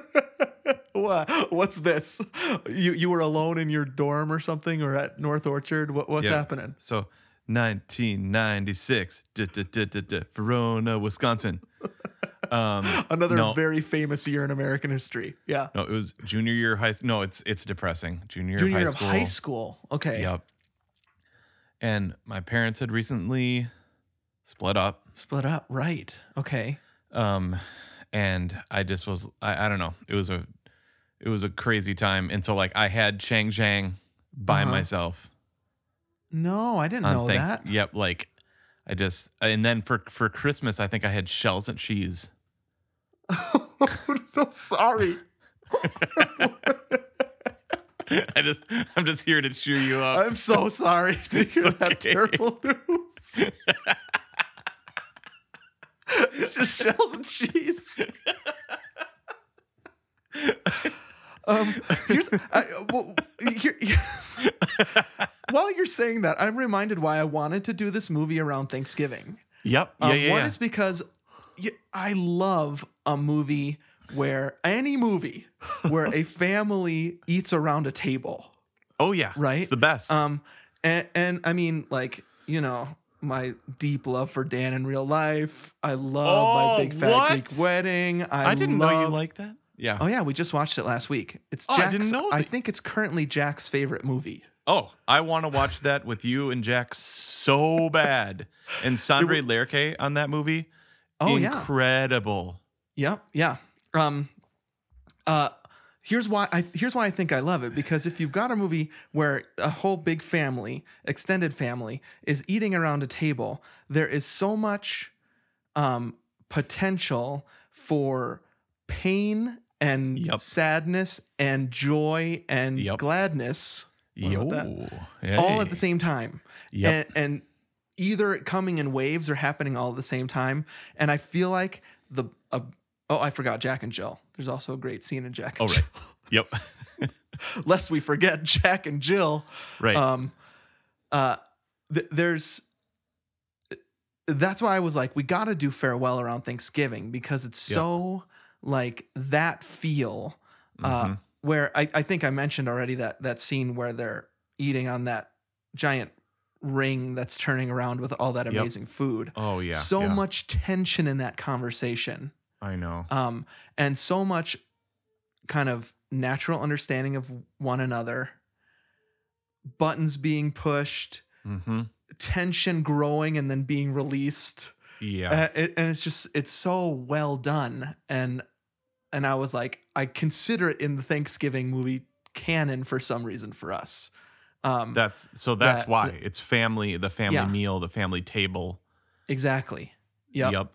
What? What's this? You you were alone in your dorm or something, or at North Orchard? What what's Yeah. happening? So 1996, duh, duh, duh, duh, duh, Verona, Wisconsin. <laughs> Um, <laughs> Another no, very famous year in American history. Yeah. no, it was junior year high. No, it's it's depressing. Junior, year Junior high of school. high school. Okay. Yep. And my parents had recently split up. Split up. Right. Okay. Um, and I just was I, I don't know. It was a it was a crazy time. And so like I had Chang Jiang by Uh-huh. myself No, I didn't know Thanks- that. Yep, like I just and then for for Christmas I think I had shells and cheese. <laughs> no, sorry. <laughs> I just I'm just here to cheer you up. I'm so sorry to hear It's that terrible <laughs> news. Just shells and cheese. um, here's, I, well, here, while you're saying that, I'm reminded why I wanted to do this movie around Thanksgiving. Yep. Yeah, Um, yeah, one yeah. is because I love a movie where any movie where a <laughs> family eats around a table oh yeah. right? It's the best. Um, and and I mean, like you know, my deep love for Dan in real life. I love my Oh, big fat what? Greek wedding. I, I, didn't know you love- like that. Yeah. Oh yeah, we just watched it last week. It's Oh, I didn't know I think it's currently Jack's favorite movie. Oh, I want to watch that with you and Jack so bad. And <laughs> Sandre Lerche on that movie. Oh yeah. incredible. Yep. Yeah. Um. Uh. Here's why I here's why I think I love it because if you've got a movie where a whole big family, extended family, is eating around a table, there is so much um, potential for pain and Yep. sadness and joy and Yep. gladness hey. all at the same time. Yep. And, and either coming in waves or happening all at the same time. And I feel like the uh, oh, I forgot Jack and Jill. There's also a great scene in Jack. And Oh right. <laughs> Yep. <laughs> Lest we forget Jack and Jill. Right. Um, uh, th- there's. That's why I was like, we got to do farewell around Thanksgiving because it's Yep. so like that feel. Uh, Mhm. where I, I think I mentioned already that that scene where they're eating on that giant ring that's turning around with all that Yep. amazing food. Oh yeah. so yeah. much tension in that conversation. I know. Um, and so much kind of natural understanding of one another, buttons being pushed, Mm-hmm. tension growing and then being released. Yeah. Uh, it- and it's just it's so well done and and I was like I consider it in the Thanksgiving movie canon for some reason for us. Um that's so. That's that- why it's family. The family Yeah. meal. The family table. exactly. Yep. Yep.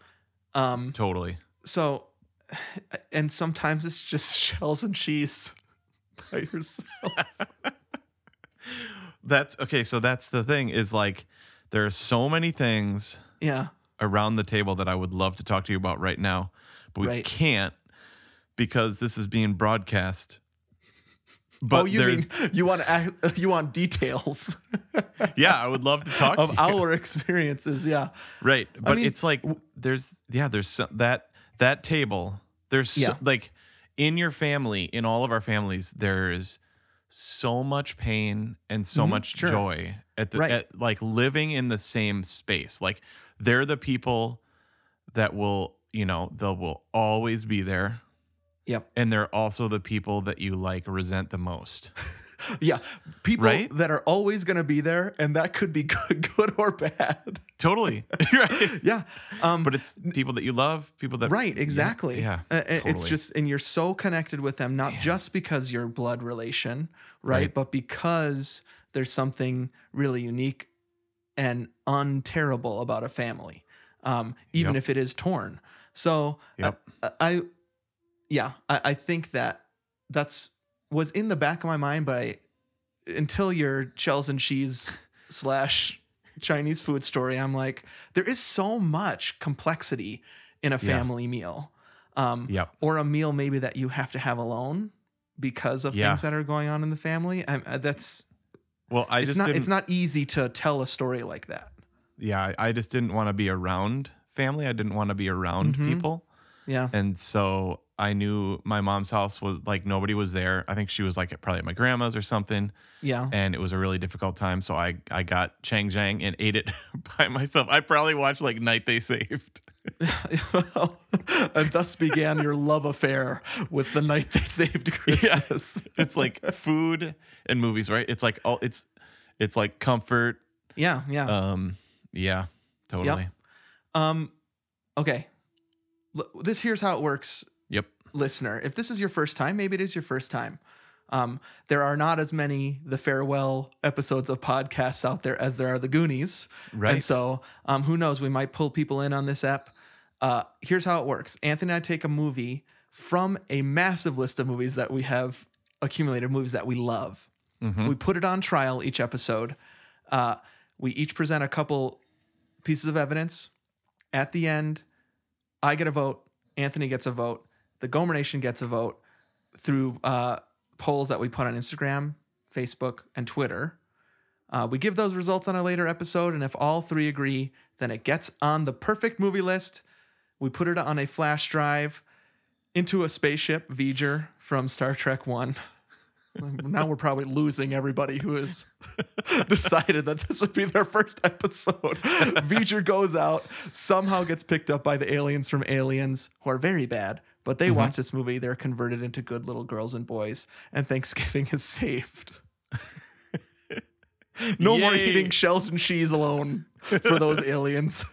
Um Totally. so <sighs> and sometimes it's just <laughs> shells and cheese <laughs> by yourself. <laughs> That's okay. So that's the thing. Is like there are so many things yeah. around the table that I would love to talk to you about right now, but we Right. can't because this is being broadcast. But oh, you mean <laughs> you want to <laughs> you want details <laughs> yeah, I would love to talk of to you. our experiences, yeah. right, but mean, it's like there's yeah, there's so, that that table. There's so, Yeah. like in your family, in all of our families, there's so much pain and so Mhm, much sure. joy at the Right. at, like living in the same space. Like they're the people that will, you know, they will always be there. Yep. And they're also the people that you like resent the most. <laughs> Yeah, people Right? that are always going to be there, and that could be <laughs> good, good or bad. totally. <laughs> right. Yeah, um, But it's people that you love, people that right, exactly. Yeah. Uh, uh, it's just, and you're so connected with them, not just because you're blood relation, right, Right. but because there's something really unique and unterrible about a family, um, even Yep. if it is torn. So, uh, Yep. I, I yeah, I, I think that that's was in the back of my mind, but I, until your shells and cheese <laughs> slash Chinese food story, I'm like, there is so much complexity in a Yeah. family meal, um, Yep. or a meal maybe that you have to have alone because of Yeah. things that are going on in the family. I, uh, that's Well, I it's just not it's not easy to tell a story like that. yeah, I just didn't want to be around family. I didn't want to be around Mhm. people. Yeah, And so I knew my mom's house was like nobody was there. I think she was like at, probably at my grandma's or something. yeah. And it was a really difficult time. So I, I got Chang Jiang and ate it <laughs> by myself. I probably watched like Night They Saved. <laughs> and thus began your love affair with the night they saved <laughs> Christmas. It's like food and movies, right? It's like all it's it's like comfort. Yeah, yeah. Um, yeah, totally. Um, okay. This here's how it works, Yep. Listener. If this is your first time, maybe it is your first time. Um, there are not as many the farewell episodes of podcasts out there as there are the Goonies, Right. And so, um, who knows? We might pull people in on this app. Uh, here's how it works: Anthony and I take a movie from a massive list of movies that we have accumulated, movies that we love. Mhm. We put it on trial each episode. Uh, we each present a couple pieces of evidence. At the end, I get a vote. Anthony gets a vote. The Gomer Nation gets a vote through uh, polls that we put on Instagram, Facebook, and Twitter. Uh, we give those results on a later episode, and if all three agree, then it gets on the perfect movie list. We put it on a flash drive into a spaceship, V'ger from Star Trek One. <laughs> now we're probably losing everybody who has <laughs> decided that this would be their first episode. V'ger goes out, somehow gets picked up by the aliens from Aliens, who are very bad, but they watch this movie. They're converted into good little girls and boys, and Thanksgiving <laughs> is saved. <laughs> no more eating shells and cheese alone for those <laughs> aliens.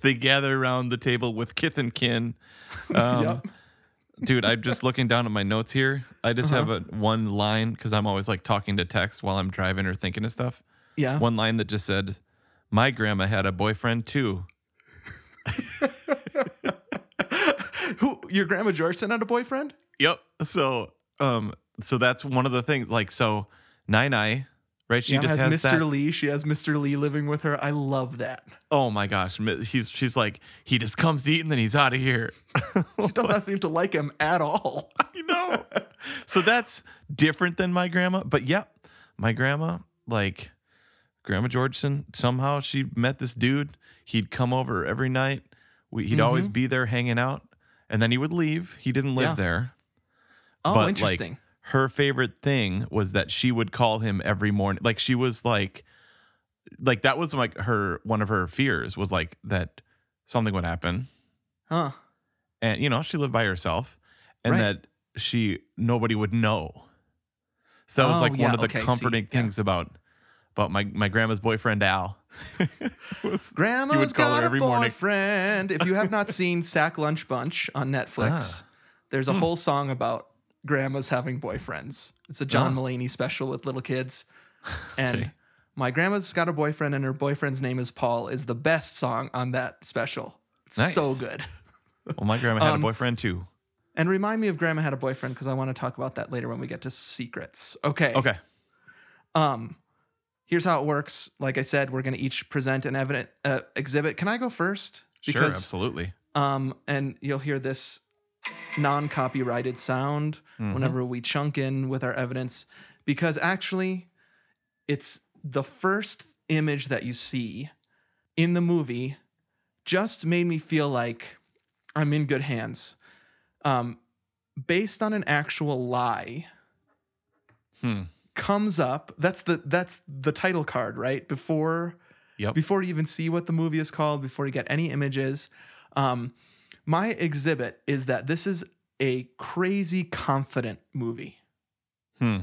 They gather around the table with kith and kin. Um, Yep. Dude, I'm just looking down at my notes here. I just have Uh-huh. a one line because I'm always like talking to text while I'm driving or thinking of stuff. Yeah. One line that just said, "My grandma had a boyfriend too." Your grandma Georgeson had a boyfriend? Yep. So um so that's one of the things like so Nai Nai, right? She yeah, just has, has, Mr. that Lee. She has Mr. Lee living with her. I love that. Oh my gosh. He's she's like, he just comes to eat and then he's out of here. <laughs> She does not seem to like him at all. I know. so that's different than my grandma. But yeah, my grandma, like Grandma Georgeson, somehow she met this dude. He'd come over every night. We, he'd always be there hanging out, and then he would leave. He didn't live. Yeah. there. Oh, like interesting. her favorite thing was that she would call him every morning. Like she was like, like that was like her one of her fears was like that something would happen, huh. and you know she lived by herself, and Right. that she nobody would know. So that was Oh, like yeah, one of the okay, see, comforting yeah. things about about my my grandma's boyfriend Al. Was- <laughs> Grandma's would call her got a every morning. boyfriend. if you have not <laughs> seen Sack Lunch Bunch on Netflix, Ah. there's a Hmm. whole song about grandmas having boyfriends. It's a John Ah. Mulaney special with little kids. <laughs> And Okay. My Grandma's Got a Boyfriend and Her Boyfriend's Name is Paul is the best song on that special. It's Nice. so good. well, my grandma had Um, a boyfriend too. And remind me of Grandma Had a Boyfriend because I want to talk about that later when we get to secrets. Okay. Okay. Um, here's how it works. Like I said, we're going to each present an evident uh, exhibit. Can I go first? sure, absolutely. Um, and you'll hear this non-copyrighted sound Mhm. whenever we chunk in with our evidence, because actually, it's the first image that you see in the movie. Just made me feel like I'm in good hands. Um, based on an actual lie Hmm. Comes up that's the that's the title card right before Yep. before you even see what the movie is called before you get any images um my exhibit is that this is a crazy confident movie Hmm.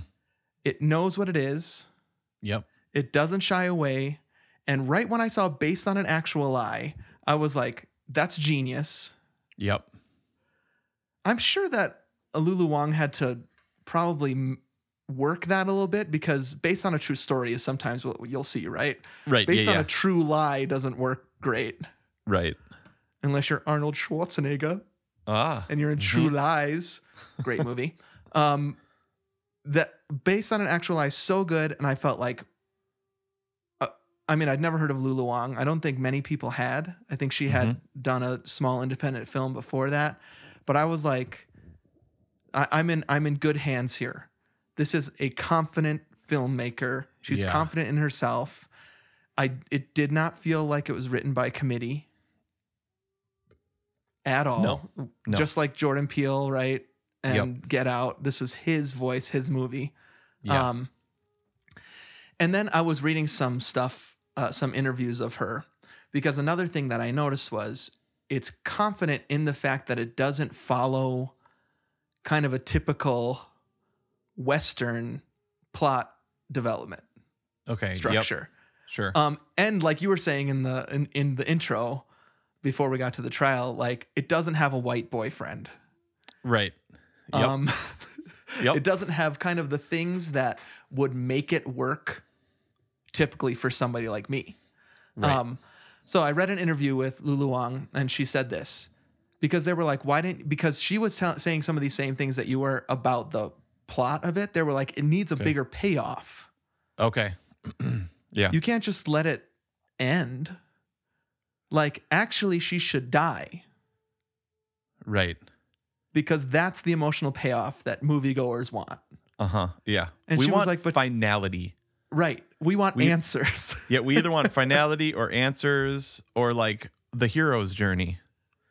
it knows what it is Yep. it doesn't shy away and right when i saw based on an actual lie i was like that's genius Yep. I'm sure that Lulu Wang had to probably work that a little bit because based on a true story is sometimes what you'll see, right? Right. Based yeah, on yeah. a true lie doesn't work great right. unless you're Arnold Schwarzenegger Ah. and you're in True Lies. Great movie. <laughs> um, that based on an actual lie, so good, and I felt like. uh, I mean, I'd never heard of Lulu Wang. I don't think many people had. I think she had done a small independent film before that, but I was like, I, I'm in I'm in good hands here. This is a confident filmmaker. She's Yeah. confident in herself. I it did not feel like it was written by committee at all. No. No. Just like Jordan Peele, right? Yep. And Get Out. This was his voice, his movie. Yeah. Um, and then I was reading some stuff, uh, some interviews of her, because another thing that I noticed was it's confident in the fact that it doesn't follow kind of a typical Western plot development okay. yep, structure. Sure. Um, and like you were saying in the in, in the intro, before we got to the trial, like it doesn't have a white boyfriend. right. Yep. Um, <laughs> Yep. It doesn't have kind of the things that would make it work typically for somebody like me. Right. Um, so I read an interview with Lulu Wang, and she said this because they were like, "Why didn't?" Because she was tell saying some of these same things that you were about the plot of it. They were like, "It needs a Okay. bigger payoff. okay. <clears throat> yeah. You can't just let it end. Like, actually, she should die." right. because that's the emotional payoff that moviegoers want. Uh huh. Yeah. And we she was like, but- finality. Right. We want We- answers. <laughs> Yeah. We either want <laughs> finality or answers or like the hero's journey.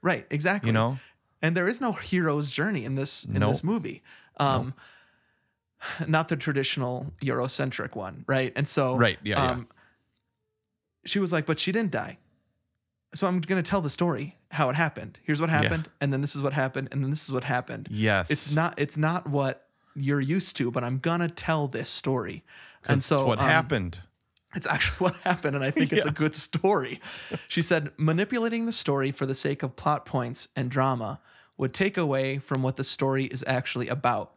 right. Exactly. You know. and there is no hero's journey in this in Nope. this movie. Um, not the traditional Eurocentric one, right? And so, Right, yeah, yeah. um, she was like, but she didn't die. So I'm going to tell the story how it happened. Here's what Yeah. happened, and then this is what happened, and then this is what happened. Yes. It's not it's not what you're used to, but I'm gonna tell this story. And That's so what um, happened. It's actually <laughs> what happened, and I think it's a good story. She said, manipulating the story for the sake of plot points and drama would take away from what the story is actually about.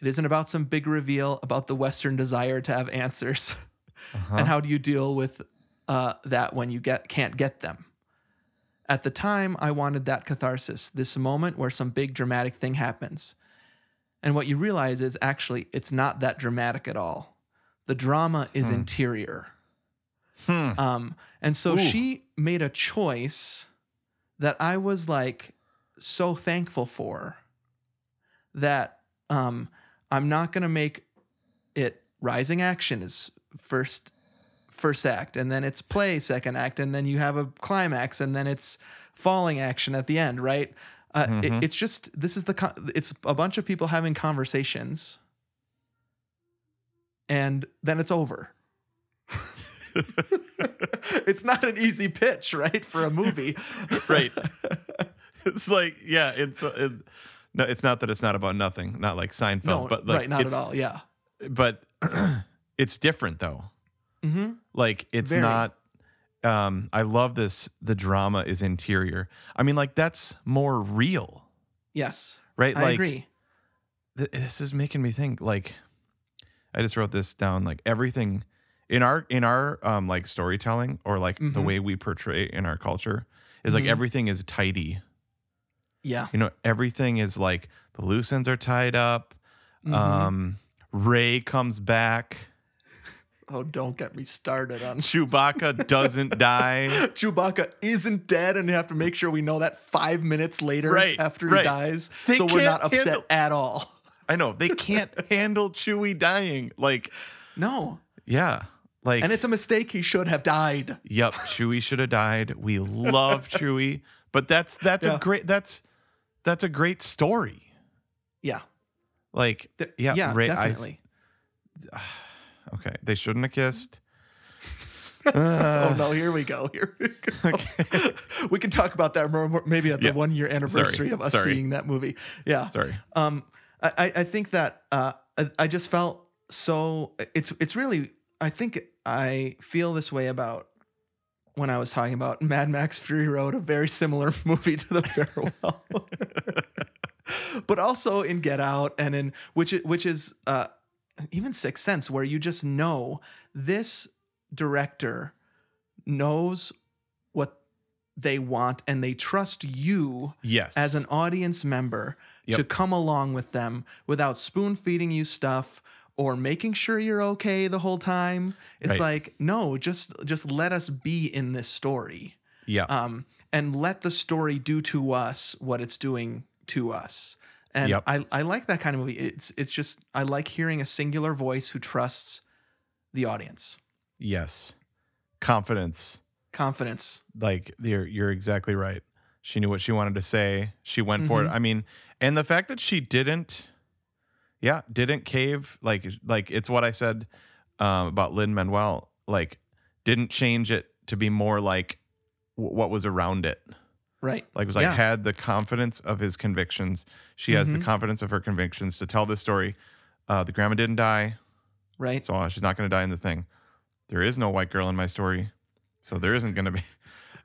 It isn't about some big reveal about the Western desire to have answers. <laughs> Uh-huh. And how do you deal with uh, that when you get can't get them? At the time, I wanted that catharsis, this moment where some big dramatic thing happens. And what you realize is actually it's not that dramatic at all. The drama is interior. Hmm. Um, and so Ooh. she made a choice that I was like so thankful for that um, I'm not gonna make it rising action is first first act and then it's play second act and then you have a climax and then it's falling action at the end right? Uh, it- it's just this is the it's a bunch of people having conversations and then it's over. <laughs> It's not an easy pitch right for a movie. Right. it's like yeah, it's it, no, it's not that it's not about nothing, not like Seinfeld, no but like right not at all yeah But <clears throat> it's different though. mm-hmm. Like it's Very. not. Um, I love this. The drama is interior. I mean, like that's more real, yes right? i like agree th- this is making me think. Like I just wrote this down. Like everything in our in our um like storytelling or like the Mhm. way we portray in our culture is like Mhm. everything is tidy. Yeah You know, everything is like the loose ends are tied up. Mhm. Um, Rey comes back. oh don't get me started on <laughs> Chewbacca doesn't die. <laughs> Chewbacca isn't dead, and you have to make sure we know that five minutes later Right, after he dies, They so we're not upset handle- at all. I know they can't <laughs> handle Chewie dying. Like, No, yeah, like, and it's a mistake. He should have died. yep, Chewie should have died. We love Chewie, but that's that's Yeah. a great that's that's a great story. Yeah, Like, Th- yeah, yeah, Rey- I- definitely. <sighs> okay, they shouldn't have kissed. <laughs> oh no, here we go. Here we go. <laughs> Okay. <laughs> we can talk about that more, maybe at the Yeah, one year sorry, anniversary of us sorry. seeing that movie. Yeah, Sorry. Um, I, I- I think that uh, I, I just felt so. It's it's really. I think I feel this way about when I was talking about Mad Max Fury Road, a very similar <laughs> movie to The Farewell, <laughs> but also in Get Out and in which which is uh, even Sixth Sense, where you just know this director knows what they want and they trust you Yes, as an audience member Yep. to come along with them without spoon feeding you stuff or making sure you're okay the whole time. It's Right. like, no, just just let us be in this story. yeah, Um, and let the story do to us what it's doing to us. And Yep. I, I like that kind of movie. It's it's just I like hearing a singular voice who trusts the audience. yes, confidence. Confidence. like you're you're exactly right. She knew what she wanted to say. She went for it. Mhm. I mean, and the fact that she didn't, yeah, didn't cave. Like like it's what I said um, about Lin Manuel. Like didn't change it to be more like w- what was around it. Right. Like it was like Yeah. had the confidence of his convictions. She has the Mhm. confidence of her convictions to tell this story. Uh, the grandma didn't die, Right. so uh, she's not going to die in the thing. There is no white girl in my story, so there isn't going to be.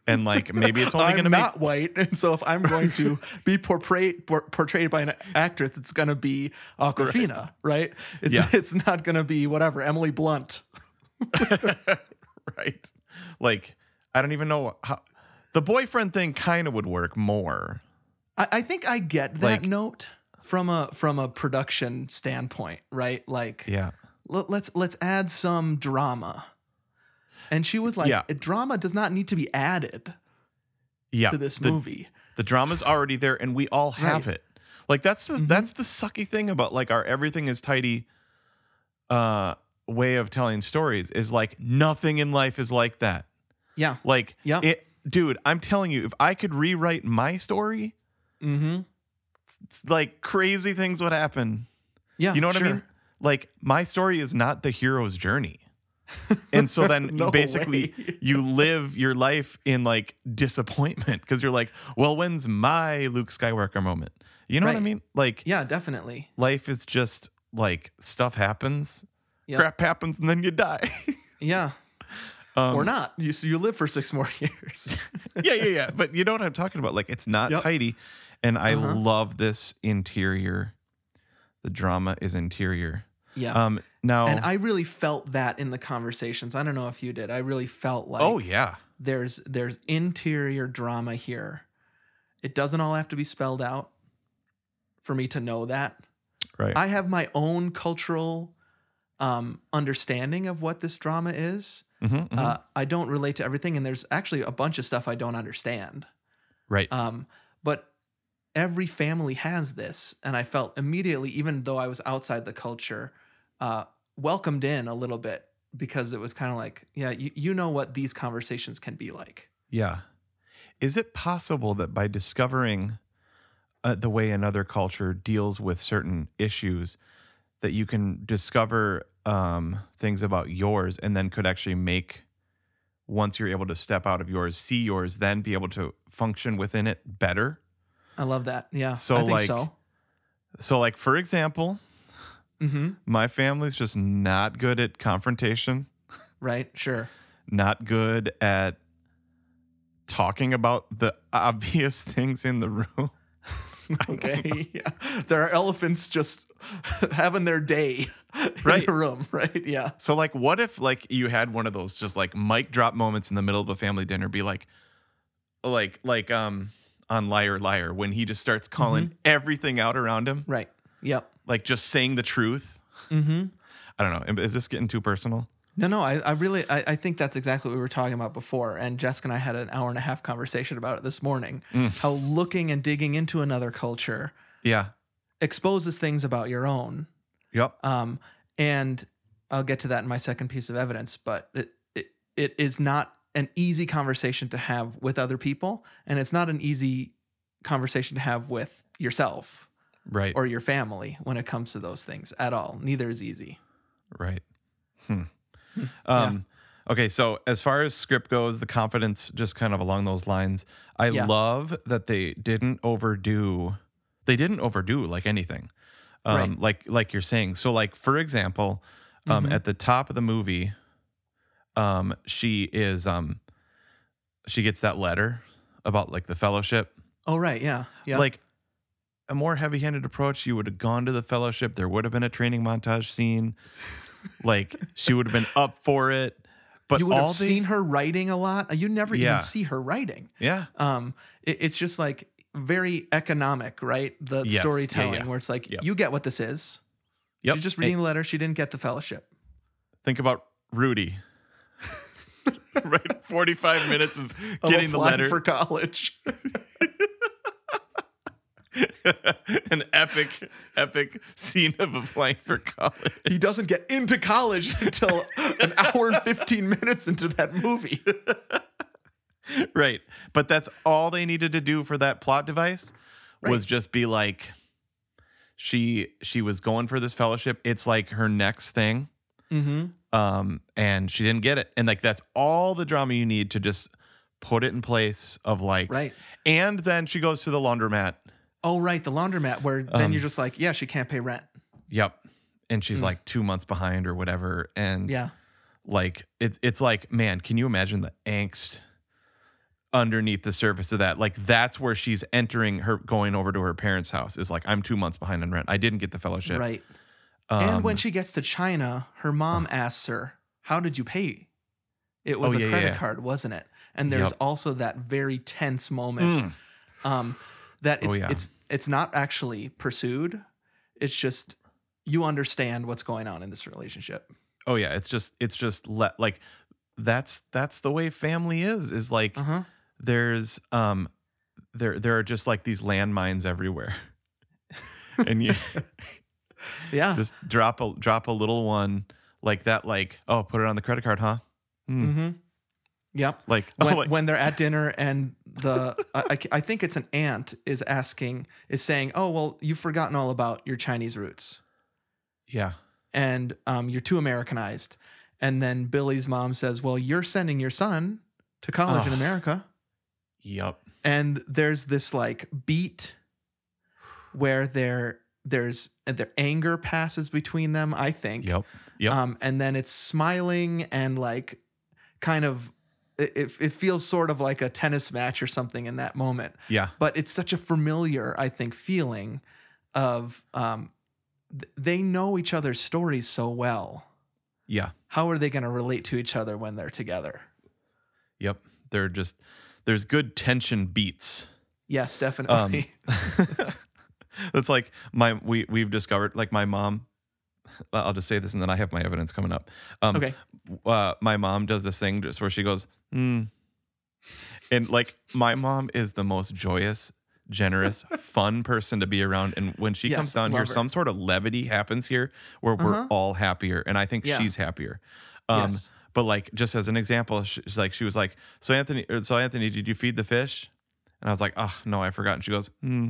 And like maybe it's only going to make not white, and so if I'm going to <laughs> be portrayed portrayed by an actress, it's going to be Awkwafina, right? It's Yeah. it's not going to be whatever Emily Blunt. <laughs> right? Like, I don't even know how the boyfriend thing kind of would work more. I, I think I get that Like- note from a from a production standpoint, right? Like, Yeah. let, let's let's add some drama. And she was like, Yeah. drama does not need to be added Yeah. to this the, movie. The drama's already there and we all have Right. it. Like that's Mm-hmm. the that's the sucky thing about like our everything is tidy uh way of telling stories is like nothing in life is like that. Yeah. Like Yeah. it dude, I'm telling you, if I could rewrite my story, Mm-hmm. like crazy things would happen. Yeah. You know what I mean? Like my story is not the hero's journey. <laughs> And so then <laughs> No basically you live your life in like disappointment because you're like, well, when's my Luke Skywalker moment? You know what I mean? Like Yeah, definitely. life is just like stuff happens, Yeah. crap happens, and then you die. <laughs> Yeah. um, or not. You so you live for six more years. yeah, yeah, yeah. But you know what I'm talking about? Like it's not Yep. tidy. And I Uh-huh. love this interior. The drama is interior. Yeah. Um now and I really felt that in the conversations. I don't know if you did. I really felt like Oh yeah. there's there's interior drama here. It doesn't all have to be spelled out for me to know that. Right. I have my own cultural um, understanding of what this drama is. Mhm, mhm. Uh, I don't relate to everything, and there's actually a bunch of stuff I don't understand. right. Um, but every family has this, and I felt immediately, even though I was outside the culture, uh, welcomed in a little bit because it was kind of like, yeah, you, you know what these conversations can be like. Yeah. Is it possible that by discovering uh, the way another culture deals with certain issues, that you can discover um, things about yours and then could actually make, once you're able to step out of yours, see yours, then be able to function within it better? I love that. Yeah, So, I think like, so. So, like, for example, hmm my family's just not good at confrontation, Right? Sure. not good at talking about the obvious <laughs> things in the room. <laughs> Okay. <laughs> yeah. There are elephants just having their day in Right. the room. Right. Yeah. So like what if like you had one of those just like mic drop moments in the middle of a family dinner be like like like um on liar liar when he just starts calling everything out around him Right. Yep. Like just saying the truth. Mm-hmm. I don't know. Is this getting too personal? No, no, I, I really, I, I think that's exactly what we were talking about before. And Jessica and I had an hour and a half conversation about it this morning. Mm. How looking and digging into another culture Yeah. exposes things about your own. Yep. Um, and I'll get to that in my second piece of evidence, but it, it, it is not an easy conversation to have with other people. And it's not an easy conversation to have with yourself Right. or your family when it comes to those things at all. Neither is easy. Right. Hmm. Um, Okay, so as far as script goes, the confidence just kind of along those lines. I Yeah. love that they didn't overdo. They didn't overdo like anything, um, Right. like like you're saying. So, like for example, um, Mhm. at the top of the movie, um, she is um, she gets that letter about like the fellowship. Oh, right. Yeah. Yeah. Like a more heavy-handed approach, you would have gone to the fellowship. There would have been a training montage scene. like she would have been up for it. But you would all have they- seen her writing a lot. You never Yeah. even see her writing. Yeah. Um, it- it's just like very economic, right? The Yes. Storytelling yeah. where it's like Yep. you get what this is. Yep. She's just reading the letter. She didn't get the fellowship. Think about Rudy. <laughs> right, forty-five minutes of <laughs> Of getting the letter. for college. <laughs> <laughs> An epic, epic scene of applying for college. he doesn't get into college until an hour and fifteen minutes into that movie. <laughs> Right, but that's all they needed to do for that plot device was just be like, she she was going for this fellowship. It's like her next thing. Mm-hmm. um, and she didn't get it. And like that's all the drama you need to just put it in place of like Right. And then she goes to the laundromat. Oh, right. The laundromat where then Um, you're just like, yeah, she can't pay rent. Yep. And she's Mm. like two months behind or whatever. And Yeah. like it's it's like, man, can you imagine the angst underneath the surface of that? Like that's where she's entering her going over to her parents' house is like, I'm two months behind on rent. I didn't get the fellowship. Right. Um, and when she gets to China, her mom asks her, How did you pay? It was Oh, a yeah, credit yeah. card, wasn't it? And there's Yep. also that very tense moment um, that Oh, it's yeah. it's it's not actually pursued. It's just you understand what's going on in this relationship. Oh yeah, it's just it's just let like that's that's the way family is is like Uh-huh. there's um there there are just like these landmines everywhere. <laughs> and you <laughs> Yeah. just drop a drop a little one like that like oh put it on the credit card, huh? Hmm. Mm-hmm. Yep. Like <laughs> when, oh, like, when they're at dinner and the I, I- think it's an aunt is asking is saying oh well you've forgotten all about your chinese roots yeah. and um, you're too americanized and then billi's mom says well you're sending your son to college in america Yep. and there's this like beat where there there's their anger passes between them i think Yep. Yep. um, and then it's smiling and like kind of it, it, feels sort of like a tennis match or something in that moment yeah. but it's such a familiar i think feeling of um, th- they know each other's stories so well Yeah. how are they going to relate to each other when they're together Yep. they're just there's good tension beats. Yes, definitely. Um, <laughs> it's like my we we've discovered like my mom. I'll just say this and then I have my evidence coming up. Um, Okay. Uh, my mom does this thing just where she goes, hmm. And like my mom is the most joyous, generous, <laughs> fun person to be around. And when she Yes, comes down here, her. some sort of levity happens here where we're Uh-huh. all happier. And I think Yeah. she's happier. Um, Yes. But like, just as an example, she's like, she was like, so Anthony, so Anthony, did you feed the fish? And I was like, oh, no, I forgot. And she goes, hmm.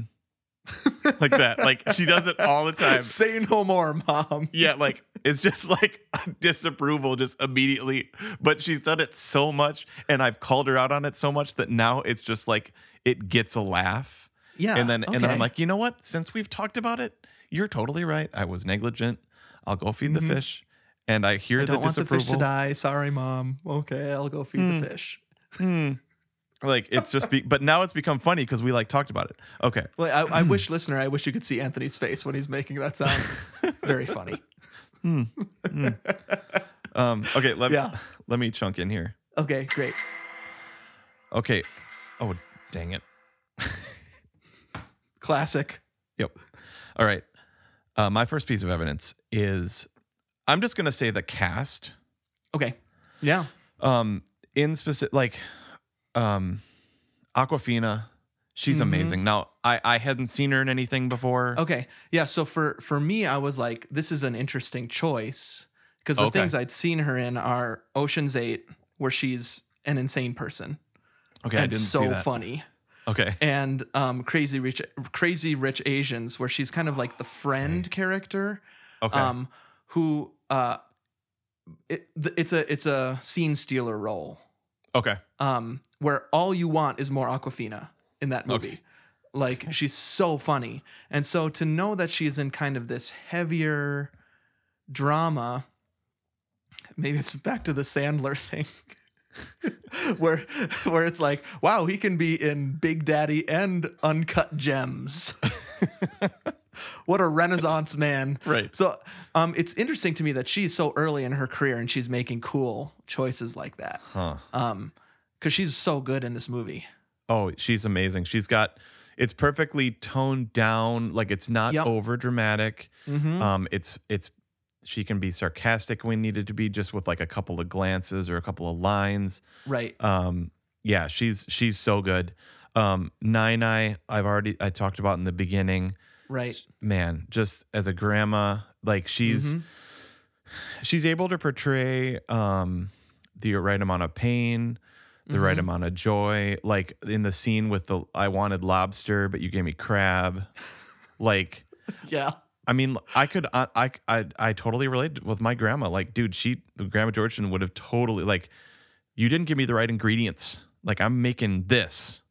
<laughs> like that. Like she does it all the time. Say no more, mom. Yeah, like it's just like disapproval just immediately. But she's done it so much and I've called her out on it so much that now it's just like it gets a laugh. Yeah. And then and then. I'm like, you know what? Since we've talked about it, you're totally right. I was negligent. I'll go feed the fish. And I hear Mm-hmm. I the want the fish to die. Sorry, mom. Okay, I'll go feed Hmm. the fish. <laughs> Like it's just be but now it's become funny because we like talked about it. Okay. Well, I, I wish, listener, I wish you could see Anthony's face when he's making that sound. <laughs> Very funny. Um, okay, let Yeah. let me chunk in here. Okay, great. Okay. Oh, dang it. <laughs> Classic. Yep. All right. Uh, my first piece of evidence is I'm just going to say the cast. Okay. Yeah. Um, in specific, like, um, Awkwafina, she's Mm-hmm. amazing. Now, I, I hadn't seen her in anything before. Okay. Yeah. So for for me, I was like, this is an interesting choice because the Okay. things I'd seen her in are Ocean's Eight, where she's an insane person Okay. I and didn't so see that. funny, Okay. and um, Crazy Rich Crazy Rich Asians, where she's kind of like the friend character, Okay. um, who uh, it, it's a it's a scene stealer role. Okay. um, where all you want is more Awkwafina in that movie. Okay. Like she's so funny, and so to know that she's in kind of this heavier drama, maybe it's back to the Sandler <laughs> thing. <laughs> where where it's like wow he can be in big daddy and uncut gems <laughs> what a renaissance man <laughs> Right. so um it's interesting to me that she's so early in her career and she's making cool choices like that Huh. um because she's so good in this movie Oh, she's amazing. She's got it's perfectly toned down. Like it's not Yep. over dramatic. Mhm. Um, it's it's she can be sarcastic when needed to be, just with like a couple of glances or a couple of lines. right Um, yeah, she's she's so good. Um, Nai Nai, I've already I talked about in the beginning. Right Man, just as a grandma, like she's Mhm. she's able to portray um the right amount of pain, the right Mhm. amount of joy. Like in the scene with the I wanted lobster, but you gave me crab. like <laughs> yeah I mean, I could, I, I, I, I totally relate with my grandma. Like, dude, she, Grandma Georgeson would have totally like, you didn't give me the right ingredients. Like, I'm making this.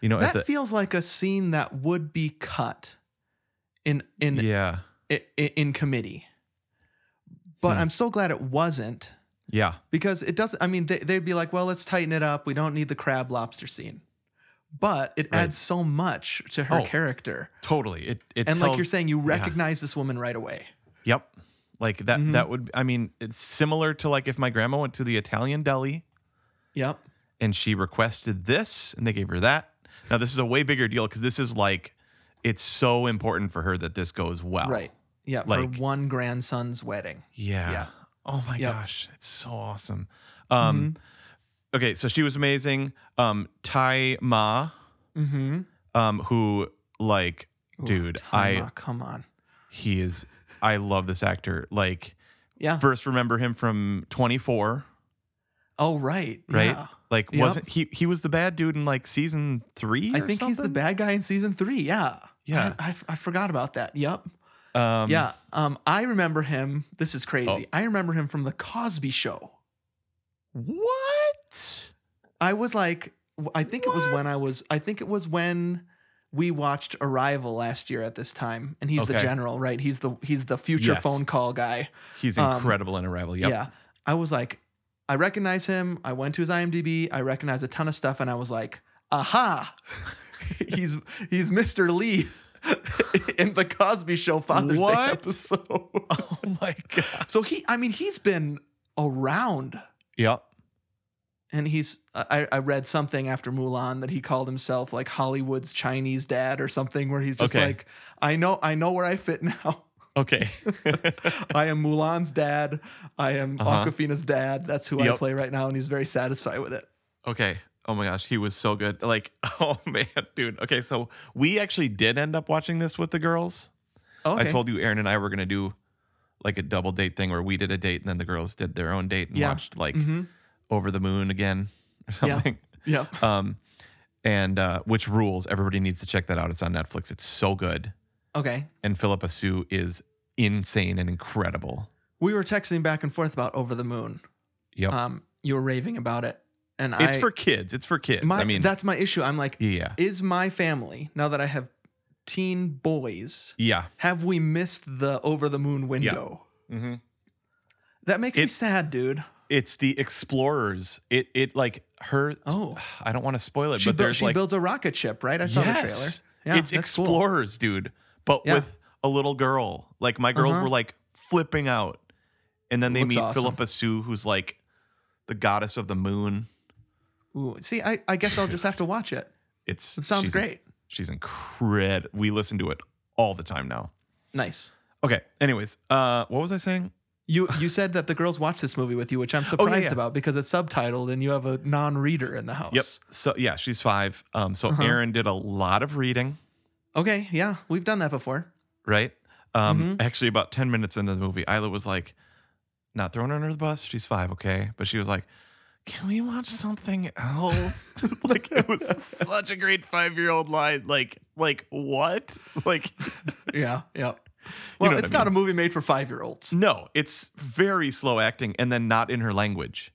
You know, that the feels like a scene that would be cut in in yeah, in, in committee but Hmm. i'm so glad it wasn't yeah, because it doesn't i mean they, they'd be like well let's tighten it up we don't need the crab lobster scene but it Right. adds so much to her Oh, character totally. It, it and like you're saying you yeah. recognize this woman right away Yep. Like that. Mhm. That would. I mean, it's similar to like if my grandma went to the Italian deli yep and she requested this and they gave her that. Now this is a way bigger deal because this is like, it's so important for her that this goes well. right yeah her Like- one grandson's wedding Yeah. Yeah. Oh my Yep. gosh, it's so awesome. Um, okay, so she was amazing. Um, Tzi Ma, mm-hmm um, who like, dude, I come on he is. I love this actor. Like, yeah first remember him from 24, oh right right? yeah. Like, Yep. wasn't he? He was the bad dude in like season three. i think he's the bad guy in season three yeah Yeah. I, I, I forgot about that yep Um, yeah um i remember him this is crazy Oh. i remember him from the cosby show What? I was like, I think it was when I was, I think it was when we watched Arrival last year at this time, and he's the general, right? He's the he's the future Yes. phone call guy. He's Um, incredible in Arrival. Yep. Yeah, I was like, I recognize him. I went to his IMDb. I recognize a ton of stuff, and I was like, aha, <laughs> he's he's Mr. Lee. <laughs> in the Cosby Show Father's Day episode. <laughs> Oh my god. so he, I mean, he's been around Yep. and he's I, I read something after Mulan that he called himself like Hollywood's Chinese dad or something where he's just Okay. like I know I know where I fit now. Okay. I am Mulan's dad. I am Uh-huh. Awkwafina's dad. That's who I play right now, and he's very satisfied with it. Okay. Oh my gosh, he was so good. Like, <laughs> oh man, dude. Okay, so we actually did end up watching this with the girls. Okay. I told you Erin and I were gonna do like a double date thing where we did a date and then the girls did their own date and Yeah. watched like Mhm. Over the Moon again or Yeah. something. Yeah. <laughs> Um and uh which rules. Everybody needs to check that out. It's on Netflix. It's so good. Okay. And Phillipa Soo is insane and incredible. We were texting back and forth about Over the Moon. Yep. Um, you were raving about it, and it's I, for kids. It's for kids. My, I mean that's my issue. I'm like, Yeah. is my family now that I have teen boys? Yeah. Have we missed the Over the Moon window? Mm-hmm. That makes me sad, dude. It's the explorers. It it like her Oh. <sighs> I don't want to spoil it, She, but there's she like builds a rocket ship, right? I saw the trailer. Yeah, it's that's cool. explorers, dude. But Yeah. with a little girl. Like my girls Uh-huh. were like flipping out. And then they meet awesome. Phillipa Soo, who's like the goddess of the moon. Ooh, see, I, I guess I'll just have to watch it. <laughs> It's It sounds she's- great. She's incredible. We listen to it all the time now. Nice. Okay. Anyways, uh, what was I saying? You you said that the girls watched this movie with you, which I'm surprised Oh, yeah. about because it's subtitled and you have a non-reader in the house. Yep. So yeah, she's five. Um, so Uh-huh. Erin did a lot of reading, Okay. Yeah, we've done that before. right? Um, Mm-hmm. actually, about ten minutes into the movie, Isla was like, "Not throwing her under the bus. She's five, okay?" But she was like, "Can we watch something else?" <laughs> <laughs> like it was such a great five-year-old line. Like, like what? <laughs> Like, Yeah. Yeah. Well, know it's I not a movie made for five year olds. no, it's very slow acting, and then not in her language.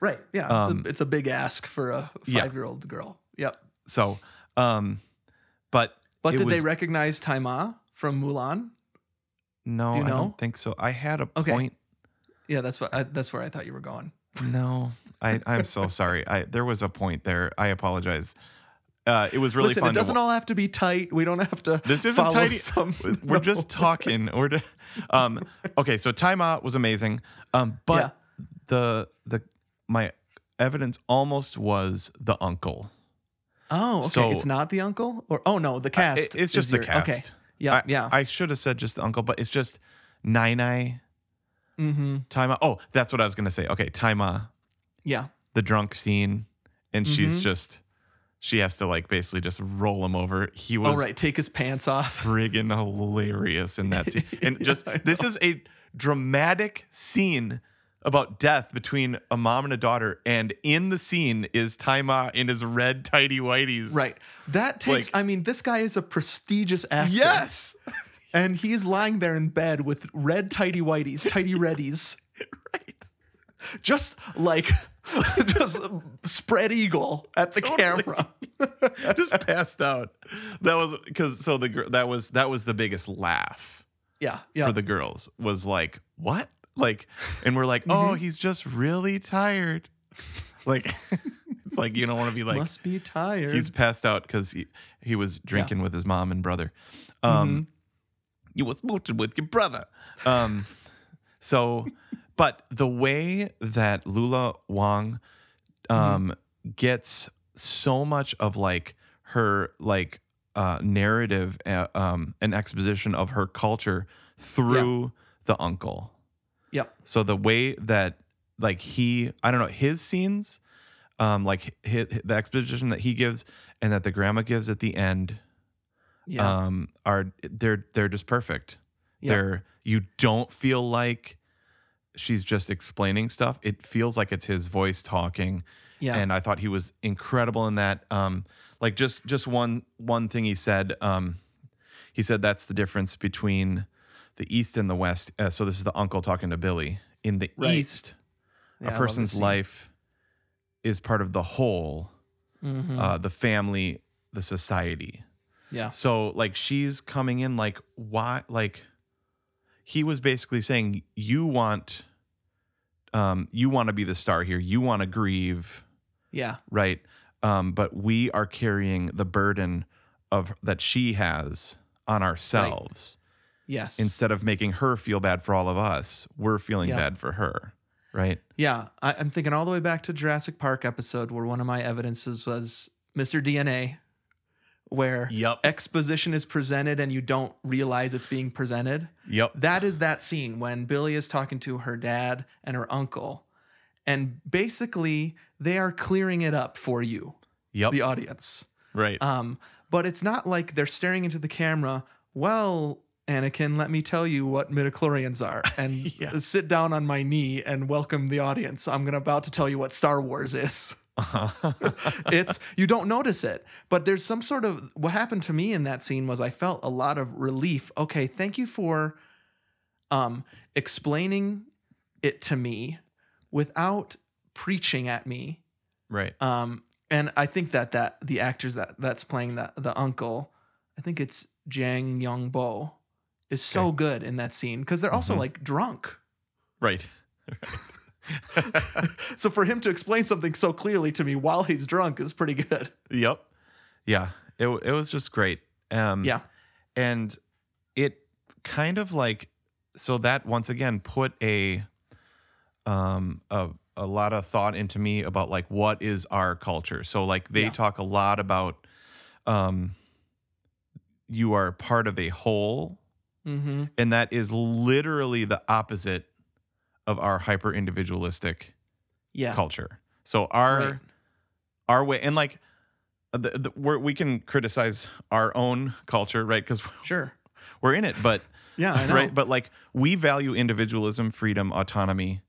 Right. Yeah. Um, it's, a, it's a big ask for a five year old girl. Yep. So, um, but But did they recognize Tzi Ma from Mulan? No, you I don't think so. I had a Okay. point. Yeah, that's what I, that's where I thought you were going. No, I, I'm so sorry. I there was a point there. I apologize. Uh, it was really Listen, fun. it doesn't to, all have to be tight. We don't have to. this isn't tight. Some, We're <laughs> no. just talking. We're um, okay. So Tzi Ma was amazing. Um, but the the my evidence almost was the uncle. Oh, okay. So- it's not the uncle, or oh no, the Uh, cast. it- it's just the cast. Okay. Yeah. I, yeah. I should have said just the uncle, but it's just Nine mm-hmm. Time Oh, that's what I was gonna say. Okay, Time Yeah. the drunk scene, and she's Mhm. just she has to like basically just roll him over. He was Oh right. Take his pants off. <laughs> friggin' hilarious in that scene. And <laughs> just this is a dramatic scene about death between a mom and a daughter, and in the scene is Tzi Ma in his red tidy whities. Right. That takes. Like- I mean, this guy is a prestigious actor. Yes. <laughs> And he's lying there in bed with red tidy whities, tidy reddies. right. Just like, <laughs> just spread eagle at the Totally. camera. <laughs> just passed out. That was because so the that was that was the biggest laugh Yeah. Yeah. for the girls was like what like and we're like oh he's just really tired like <laughs> it's like you don't want to be like Must be tired. he's passed out because he, he was drinking with his mom and brother um you was mooching with your brother um so but the way that Lulu Wang um gets so much of like her like uh narrative uh, um an exposition of her culture through the uncle Yep. so the way that like he, I don't know, his scenes, um, like hi the exposition that he gives and that the grandma gives at the end, Yeah. um, are they're they're just perfect. Yeah. They're you don't feel like she's just explaining stuff. It feels like it's his voice talking. Yeah. And I thought he was incredible in that. Um, like just just one one thing he said. Um, he said that's the difference between the East and the West. Uh, so this is the uncle talking to Billi. In the Right. East, Yeah, a person's life is part of the whole, Mhm. uh, the family, the society. yeah. So like she's coming in like why like he was basically saying you want um you want to be the star here. You want to grieve, Yeah. right? Um but we are carrying the burden of that she has on ourselves. Yes. Instead of making her feel bad for all of us, we're feeling Yeah. bad for her. Right. Yeah, I, I'm thinking all the way back to Jurassic Park episode where one of my evidences was Mr. DNA, where Yep. exposition is presented and you don't realize it's being presented. Yep. That is that scene when Billi is talking to her dad and her uncle, and basically they are clearing it up for you, Yep. the audience. right. Um, but it's not like they're staring into the camera. Well, Anakin, let me tell you what midichlorians are, <laughs> and Yeah. sit down on my knee and welcome the audience. I'm gonna about to tell you what Star Wars is. <laughs> it's you don't notice it, but there's some sort of what happened to me in that scene was I felt a lot of relief. Okay, thank you for um explaining it to me without preaching at me right. um, and I think that that the actors that that's playing the the uncle, I think it's Jiang Yongbo, is so Okay. good in that scene because they're also Mhm. like drunk. Right. <laughs> Right. <laughs> So for him to explain something so clearly to me while he's drunk is pretty good. Yep. Yeah. It it was just great. Um Yeah. and it kind of like so that once again put a um a a lot of thought into me about like what is our culture. So like they Yeah. talk a lot about um you are part of a whole Mm-hmm. and that is literally the opposite of our hyper individualistic Yeah. culture. So our Right. our way and like uh, the, the, we're, we can criticize our own culture, right? Because <laughs> Sure. we're in it, but <laughs> Yeah, I know. right. But like we value individualism, freedom, autonomy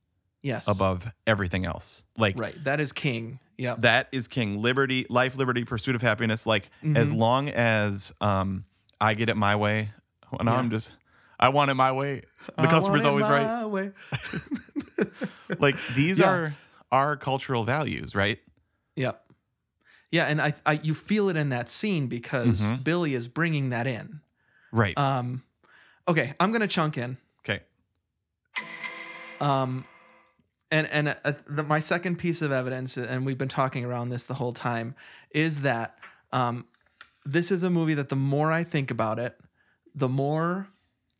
yes. above everything else. Like Right. That is king. Yeah. that is king. Liberty, life, liberty, pursuit of happiness. Like as Mhm. long as um I get it my way, and Yeah. I'm just I want it my way. The customer's always right. <laughs> Like these Yeah. are our cultural values, right? Yep. Yeah, and I, I you feel it in that scene because Mhm. Billi is bringing that in. Right. Um, okay, I'm gonna chunk in. okay. Um, and and uh, the, my second piece of evidence, and we've been talking around this the whole time, is that um, this is a movie that the more I think about it, the more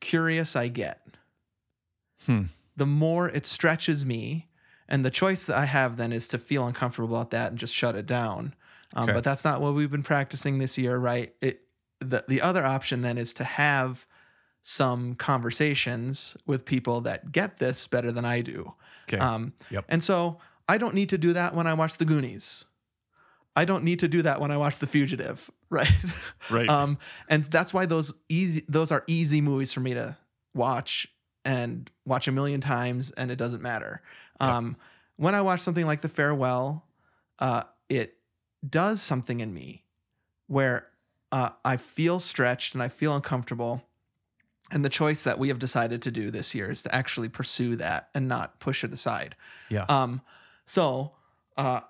curious I get. Hmm. The more it stretches me, and the choice that I have then is to feel uncomfortable about that and just shut it down. Um, Okay. But that's not what we've been practicing this year, right? It the the other option then is to have some conversations with people that get this better than I do. Okay. Um, Yep. And so I don't need to do that when I watch The Goonies. I don't need to do that when I watch The Fugitive, <laughs> right? Right. Um, and that's why those easy those are easy movies for me to watch and watch a million times, and it doesn't matter. Um, when I watch something like The Farewell, uh, it does something in me where uh, I feel stretched and I feel uncomfortable. And the choice that we have decided to do this year is to actually pursue that and not push it aside. Yeah. Um, so, uh,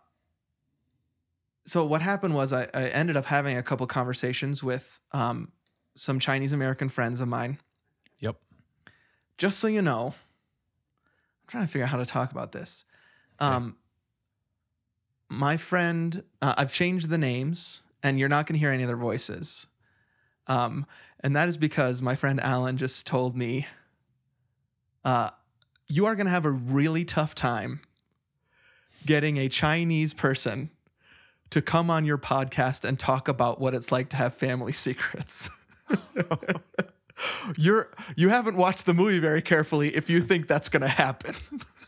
so what happened was I, I ended up having a couple conversations with um, some Chinese American friends of mine. Yep. Just so you know, I'm trying to figure out how to talk about this. Um, my friend, uh, I've changed the names, and you're not going to hear any of their voices. Um, and that is because my friend Alan just told me, uh, you are going to have a really tough time getting a Chinese person to come on your podcast and talk about what it's like to have family <laughs> secrets. <laughs> You're you haven't watched the movie very carefully if you think that's going to happen. <laughs>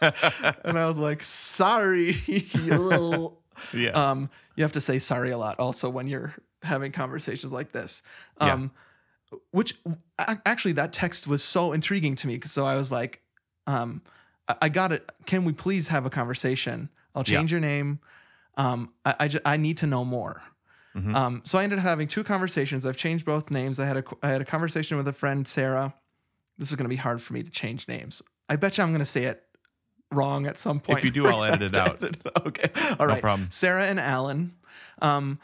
and I was like, "Sorry." You little yeah. um, you have to say sorry a lot also when you're having conversations like this. Yeah. Um, which actually that text was so intriguing to me. So I was like, um, I got it. Can we please have a conversation? I'll Yeah. change your name. Um, I, I, ju- I need to know more. Mhm. Um, so I ended up having two conversations. I've changed both names. I had a I had a conversation with a friend, Sarah. This is going to be hard for me to change names. I bet you I'm going to say it wrong at some point. If you do, I'll edit it out. <laughs> it. Okay, all No problem. Sarah and Alan. Um,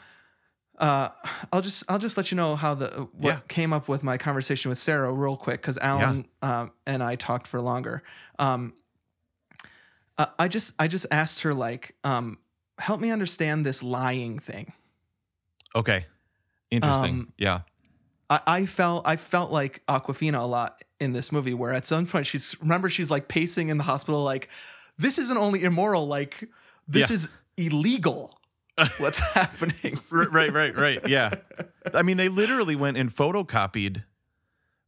uh, I'll just I'll just let you know how the what Yeah. came up with my conversation with Sarah real quick because Alan um, and I talked for longer. Um, uh, I just I just asked her like, um, help me understand this lying thing. Okay. Interesting. Um, yeah. I, I felt I felt like Awkwafina a lot in this movie, where at some point she's remember she's like pacing in the hospital, like this isn't only immoral, like this Yeah. is illegal. What's <laughs> happening? <laughs> right, right, right. Yeah. I mean, they literally went and photocopied.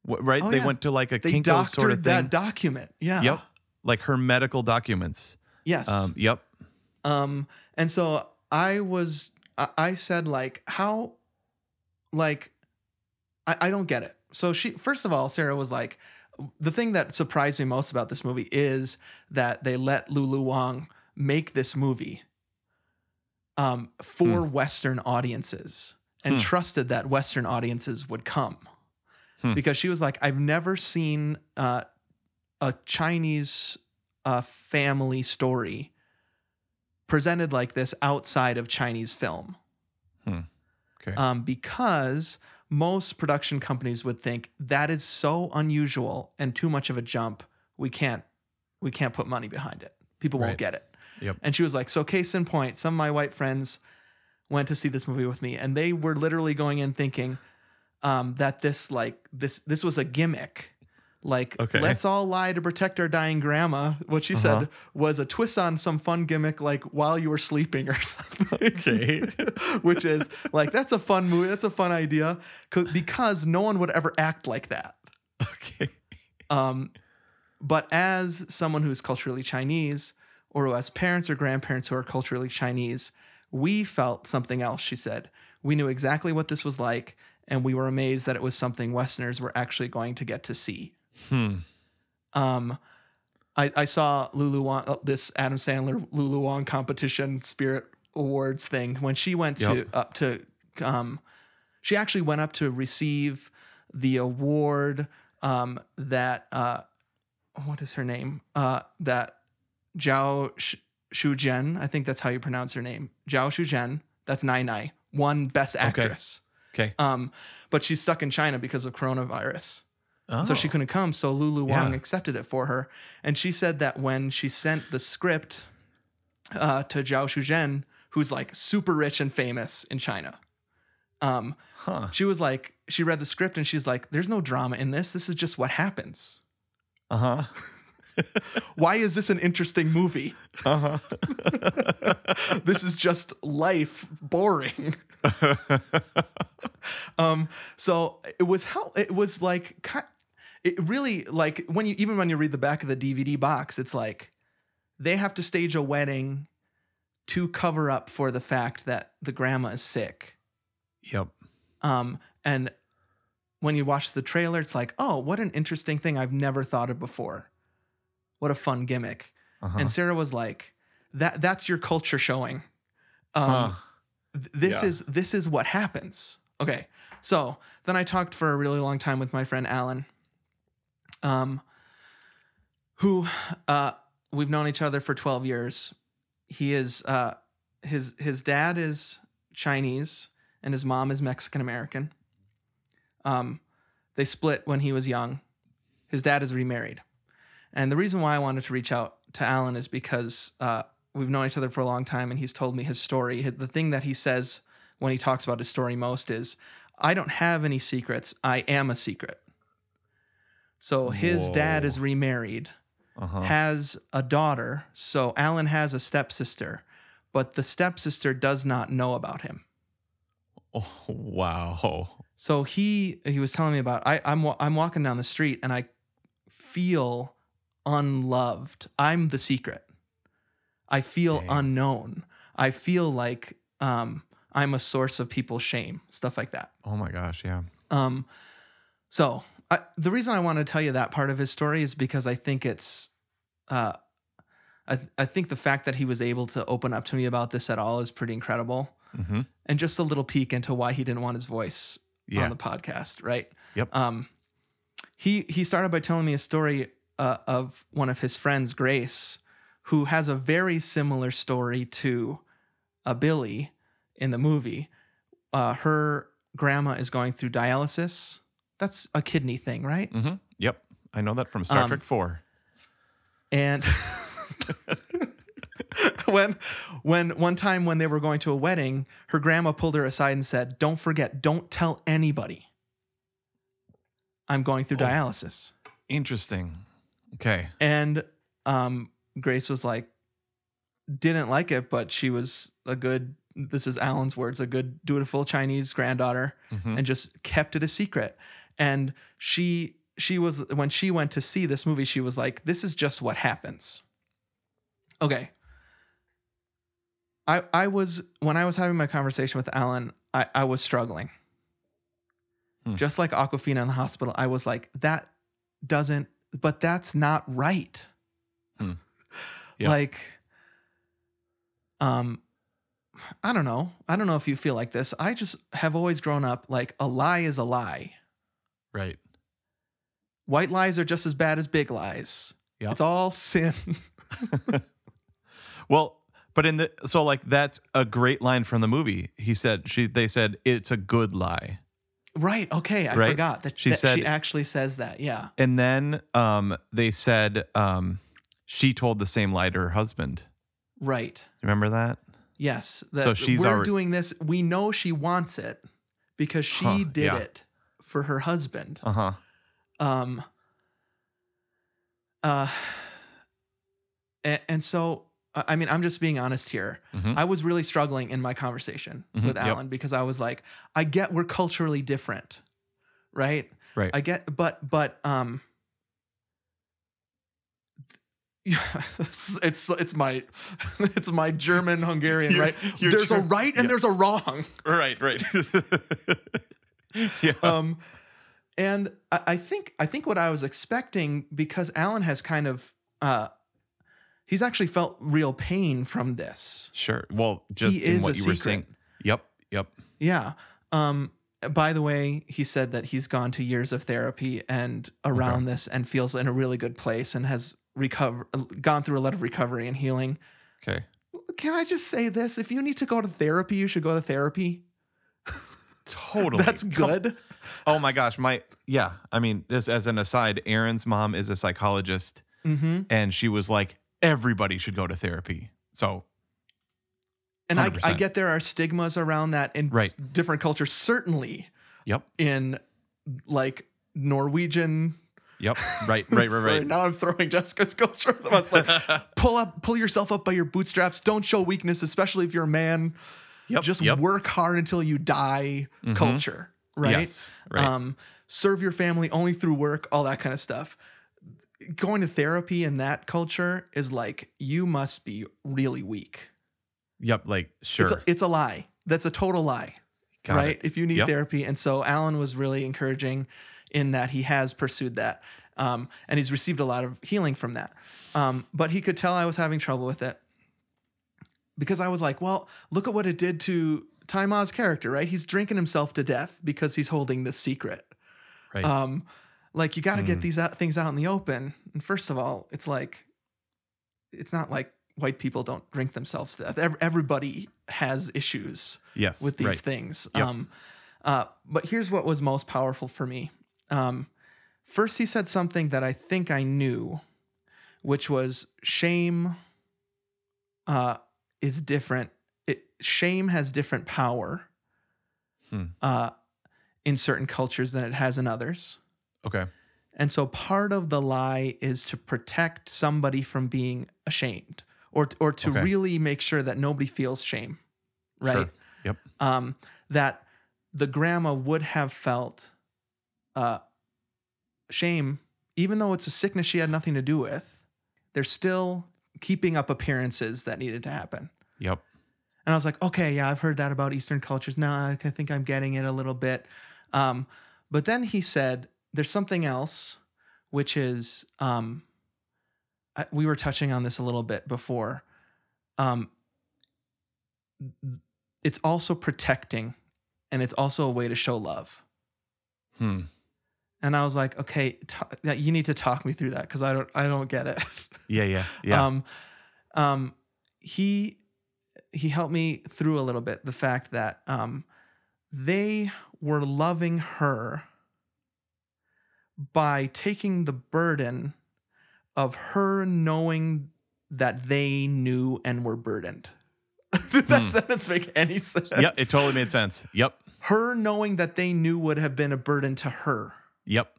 Right, Oh, they yeah. went to like a They Kinko's sort of thing. that document. Yeah. Yep, like her medical documents. Yes. Um, yep. Um, and so I was, I, I said like, how, like, I, I don't get it. So she, first of all, Sarah was like, the thing that surprised me most about this movie is that they let Lulu Wang make this movie um, for Western audiences and Hmm. trusted that Western audiences would come. Hmm. Because she was like, I've never seen uh, a Chinese uh, family story presented like this outside of Chinese film. Okay. Um, because most production companies would think that is so unusual and too much of a jump. We can't we can't put money behind it. People won't Right. get it. Yep. And she was like, so case in point, some of my white friends went to see this movie with me, and they were literally going in thinking um, that this like this this was a gimmick. Like, Okay. let's all lie to protect our dying grandma. What she Uh-huh. said was a twist on some fun gimmick, like while you were sleeping or <laughs> something. Okay. <laughs> Which is like that's a fun movie. That's a fun idea because no one would ever act like that. Okay. Um, but as someone who's culturally Chinese, or who has parents or grandparents who are culturally Chinese, we felt something else, she said. We knew exactly what this was like, and we were amazed that it was something Westerners were actually going to get to see. Hmm. Um, I, I saw Lulu Wang, uh, this Adam Sandler Lulu Wang competition Spirit Awards thing when she went to Yep. up to um, she actually went up to receive the award um, that uh, what is her name uh, that Zhao Sh- Shuzhen I think that's how you pronounce her name Zhao Shuzhen that's Nai Nai won Best Actress. okay, Okay. Um, but she's stuck in China because of coronavirus. So she Oh. couldn't come. So Lulu Wang Yeah. accepted it for her. And she said that when she sent the script uh, to Zhao Shuzhen, who's like super rich and famous in China, um, Huh. she was like, she read the script and she's like, there's no drama in this. This is just what happens. Uh huh. <laughs> Why is this an interesting movie? Uh huh. <laughs> this is just life boring. <laughs> um, so it was how it was like it really like when you even when you read the back of the DVD box, it's like they have to stage a wedding to cover up for the fact that the grandma is sick. Yep. Um, and when you watch the trailer, it's like, oh, what an interesting thing I've never thought of before. What a fun gimmick. Uh-huh. And Sarah was like, that that's your culture showing. Um, Huh. th- this Yeah. is this is what happens. Okay. So then I talked for a really long time with my friend Alan. Um who uh we've known each other for 12 years. He is uh his his dad is Chinese and his mom is Mexican American. Um they split when he was young. His dad is remarried. And the reason why I wanted to reach out to Alan is because uh, we've known each other for a long time and he's told me his story. The thing that he says when he talks about his story most is, I don't have any secrets. I am a secret. So his dad is remarried, Uh-huh. has a daughter. So Alan has a stepsister, but the stepsister does not know about him. Oh, <laughs> wow. So he he was telling me about I I'm I'm walking down the street and I feel unloved. I'm the secret. I feel Dang. unknown. I feel like um I'm a source of people's shame, stuff like that. Oh my gosh. Yeah. Um so I, the reason I want to tell you that part of his story is because I think it's uh I, I think the fact that he was able to open up to me about this at all is pretty incredible Mm-hmm. and just a little peek into why he didn't want his voice Yeah. on the podcast, right? Yep. Um, he he started by telling me a story uh, of one of his friends, Grace, who has a very similar story to a Billi in the movie. Uh, her grandma is going through dialysis. That's a kidney thing, right? Mm-hmm. Yep. I know that from Star Um, Trek 4. And <laughs> when when one time when they were going to a wedding, her grandma pulled her aside and said, "Don't forget, don't tell anybody." I'm going through Oh. dialysis. Interesting. Okay. And um, Grace was like, didn't like it, but she was a good, this is Alan's words, a good, dutiful Chinese granddaughter Mhm. and just kept it a secret. And she, she was, when she went to see this movie, she was like, this is just what happens. Okay. I, I was, when I was having my conversation with Alan, I, I was struggling. Hmm. Just like Awkwafina in the hospital, I was like, that doesn't, but that's not right. <laughs> Yeah. Like, um, I don't know. I don't know if you feel like this. I just have always grown up like a lie is a lie. Right. White lies are just as bad as big lies. Yeah. It's all sin. <laughs> Well, but in the so like that's a great line from the movie. He said she they said it's a good lie. Right. Okay. I Right? forgot that She that said- she actually says that. Yeah. And then um they said um she told the same lie to her husband. Right. Remember that? Yes. That So she's we're already- doing this. We know she wants it because she Huh, did yeah. it for her husband. Uh-huh. Um uh <sighs> and, and so I mean I'm just being honest here. Mhm. I was really struggling in my conversation Mhm, with yep. Alan because I was like, I get we're culturally different, right? Right. I get, but but um, yeah, <laughs> it's it's, my <laughs> it's my German Hungarian, right? your There's a right and yeah. there's a wrong. right, right. <laughs> yeah. Um, and I, I think I think what I was expecting because Alan has kind of uh, he's actually felt real pain from this. sure. Well, just He in what you were saying. Yep. Yep. Yeah. Um by the way, he said that he's gone to years of therapy and around this and feels in a really good place and has recovered gone through a lot of recovery and healing. Okay. Can I just say this? If you need to go to therapy, you should go to therapy. Totally. <laughs> That's Come- good. Oh my gosh, my yeah. I mean, just as an aside, Erin's mom is a psychologist, Mm-hmm. and she was like, everybody should go to therapy. So And I, I get there are stigmas around that in Right. different cultures, certainly yep, in like Norwegian. yep, right, right, right, <laughs> right. now I'm throwing Jessica's culture. I was like, <laughs> pull up, pull yourself up by your bootstraps. Don't show weakness, especially if you're a man. Yep, Just yep. work hard until you die. Mhm. Culture, right? Yes, right. Um, serve your family only through work. All that kind of stuff. Going to therapy in that culture is like you must be really weak. Yep, like sure. It's a, it's a lie. That's a total lie. Got right? it. If you need Yep. therapy. And so Alan was really encouraging in that he has pursued that. Um, and he's received a lot of healing from that. Um, but he could tell I was having trouble with it because I was like, well, look at what it did to Tzi Ma's character, right? He's drinking himself to death because he's holding this secret. right. Um, like you got to Mm. get these out, things out in the open. And first of all, it's like, it's not like white people don't drink themselves to death. Everybody has issues yes, with these right. things. Yep. Um, uh, but here's what was most powerful for me. Um, first, he said something that I think I knew, which was shame uh, is different. It, shame has different power Hmm. uh, in certain cultures than it has in others. Okay. And so part of the lie is to protect somebody from being ashamed or or to Okay. really make sure that nobody feels shame. Right? Sure. Yep. Um that the grandma would have felt uh shame even though it's a sickness she had nothing to do with. There's still keeping up appearances that needed to happen. Yep. And I was like, okay, yeah, I've heard that about Eastern cultures. Now I think I'm getting it a little bit. Um, but then he said, there's something else, which is, um, I, we were touching on this a little bit before. Um, it's also protecting, and it's also a way to show love. Hmm. And I was like, okay, t- you need to talk me through that because I don't, I don't get it. Yeah, yeah, yeah. Um, um, he he helped me through a little bit the fact that um, they were loving her by taking the burden of her knowing that they knew and were burdened. <laughs> Did that Hmm. sentence make any sense? yep, it totally made sense. Yep. Her knowing that they knew would have been a burden to her. Yep.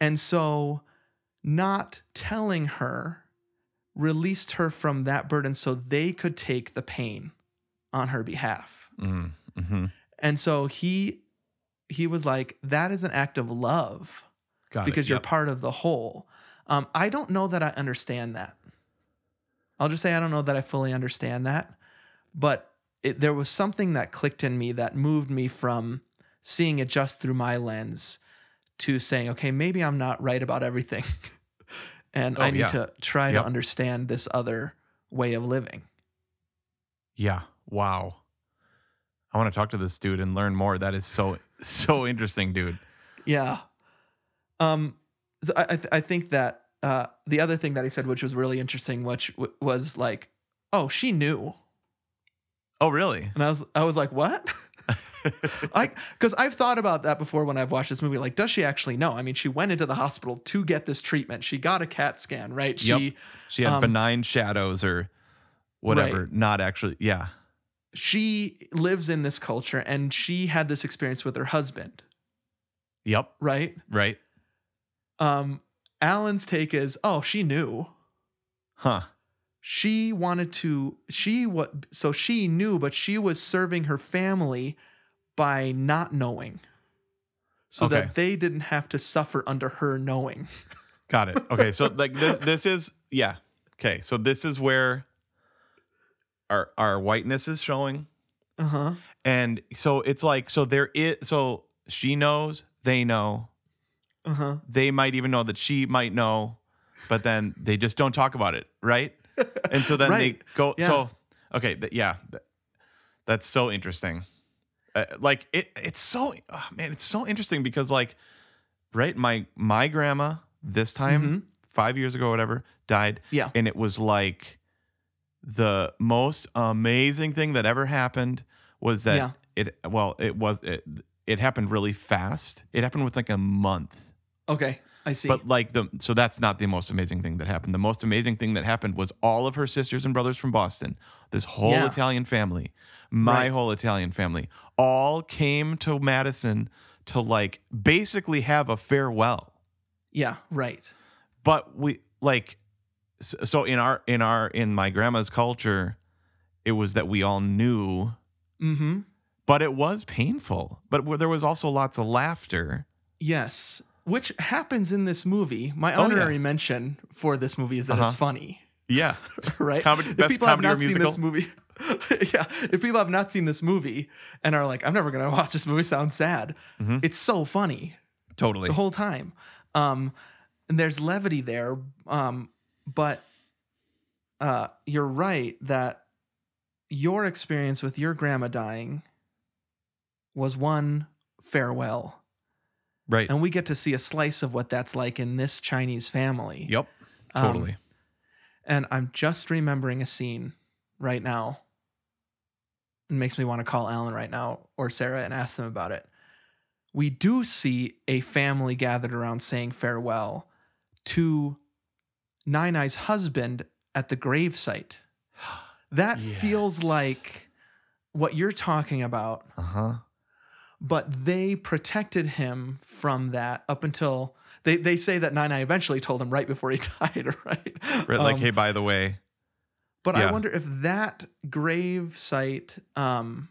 And so not telling her released her from that burden so they could take the pain on her behalf. Mm, hmm And so he he was like, that is an act of love Got because you're part of the whole. Um, I don't know that I understand that. I'll just say I don't know that I fully understand that, but it, there was something that clicked in me that moved me from seeing it just through my lens to saying, okay, maybe I'm not right about everything, <laughs> and Oh, I need yeah. to try Yep. to understand this other way of living. Yeah. Wow. I want to talk to this dude and learn more. That is so so interesting, dude. Yeah. Um, so I I, th- I think that uh, the other thing that he said, which was really interesting, which w- was like, oh, she knew, Oh, really? and I was I was like, what? <laughs> I because I've thought about that before when I've watched this movie. Like, does she actually know? I mean, she went into the hospital to get this treatment. She got a CAT scan, right? She Yep. She had um, benign shadows or whatever. Right. Not actually. Yeah. She lives in this culture, and she had this experience with her husband, Yep. right? Right. Um, Alan's take is, oh, she knew. Huh. she wanted to she what so she knew but she was serving her family by not knowing so Okay. that they didn't have to suffer under her knowing Got it. Okay. So <laughs> like this, this is yeah. Okay. So this is where our our whiteness is showing. uh-huh And so it's like so there is so she knows, they know, uh-huh they might even know that she might know, but then they just don't talk about it, right? <laughs> And so then Right. they go. Yeah. So okay, th- yeah, th- that's so interesting. Uh, like it, it's so oh, man, it's so interesting because like, right, my my grandma this time Mhm. five years ago, whatever, died, yeah and it was like the most amazing thing that ever happened was that Yeah. it well it was it it happened really fast it happened with like a month okay i see but like the so that's not the most amazing thing that happened the most amazing thing that happened was all of her sisters and brothers from boston this whole Yeah. italian family my Right. whole italian family all came to madison to like basically have a farewell yeah right but we like so in our in our in my grandma's culture it was that we all knew mm-hmm but it was painful but there was also lots of laughter yes which happens in this movie my Oh, yeah. honorary mention for this movie is that Uh-huh. it's funny yeah <laughs> right? Comedy- if people have not seen this movie, <laughs> yeah, if people have not seen this movie and are like, I'm never gonna <laughs> watch this movie, sounds sad. Mhm. It's so funny totally the whole time. Um, and there's levity there, um, but uh, you're right that your experience with your grandma dying was one farewell, right and we get to see a slice of what that's like in this Chinese family. yep Um, totally And I'm just remembering a scene right now. It makes me want to call Alan right now or Sarah and ask them about it. We do see a family gathered around saying farewell to Nai Nai's husband at the gravesite. That feels like what you're talking about, uh-huh but they protected him from that up until they, they say that Nai Nai eventually told him right before he <laughs> died, right? right like Um, hey by the way But Yeah. I wonder if that grave site, um,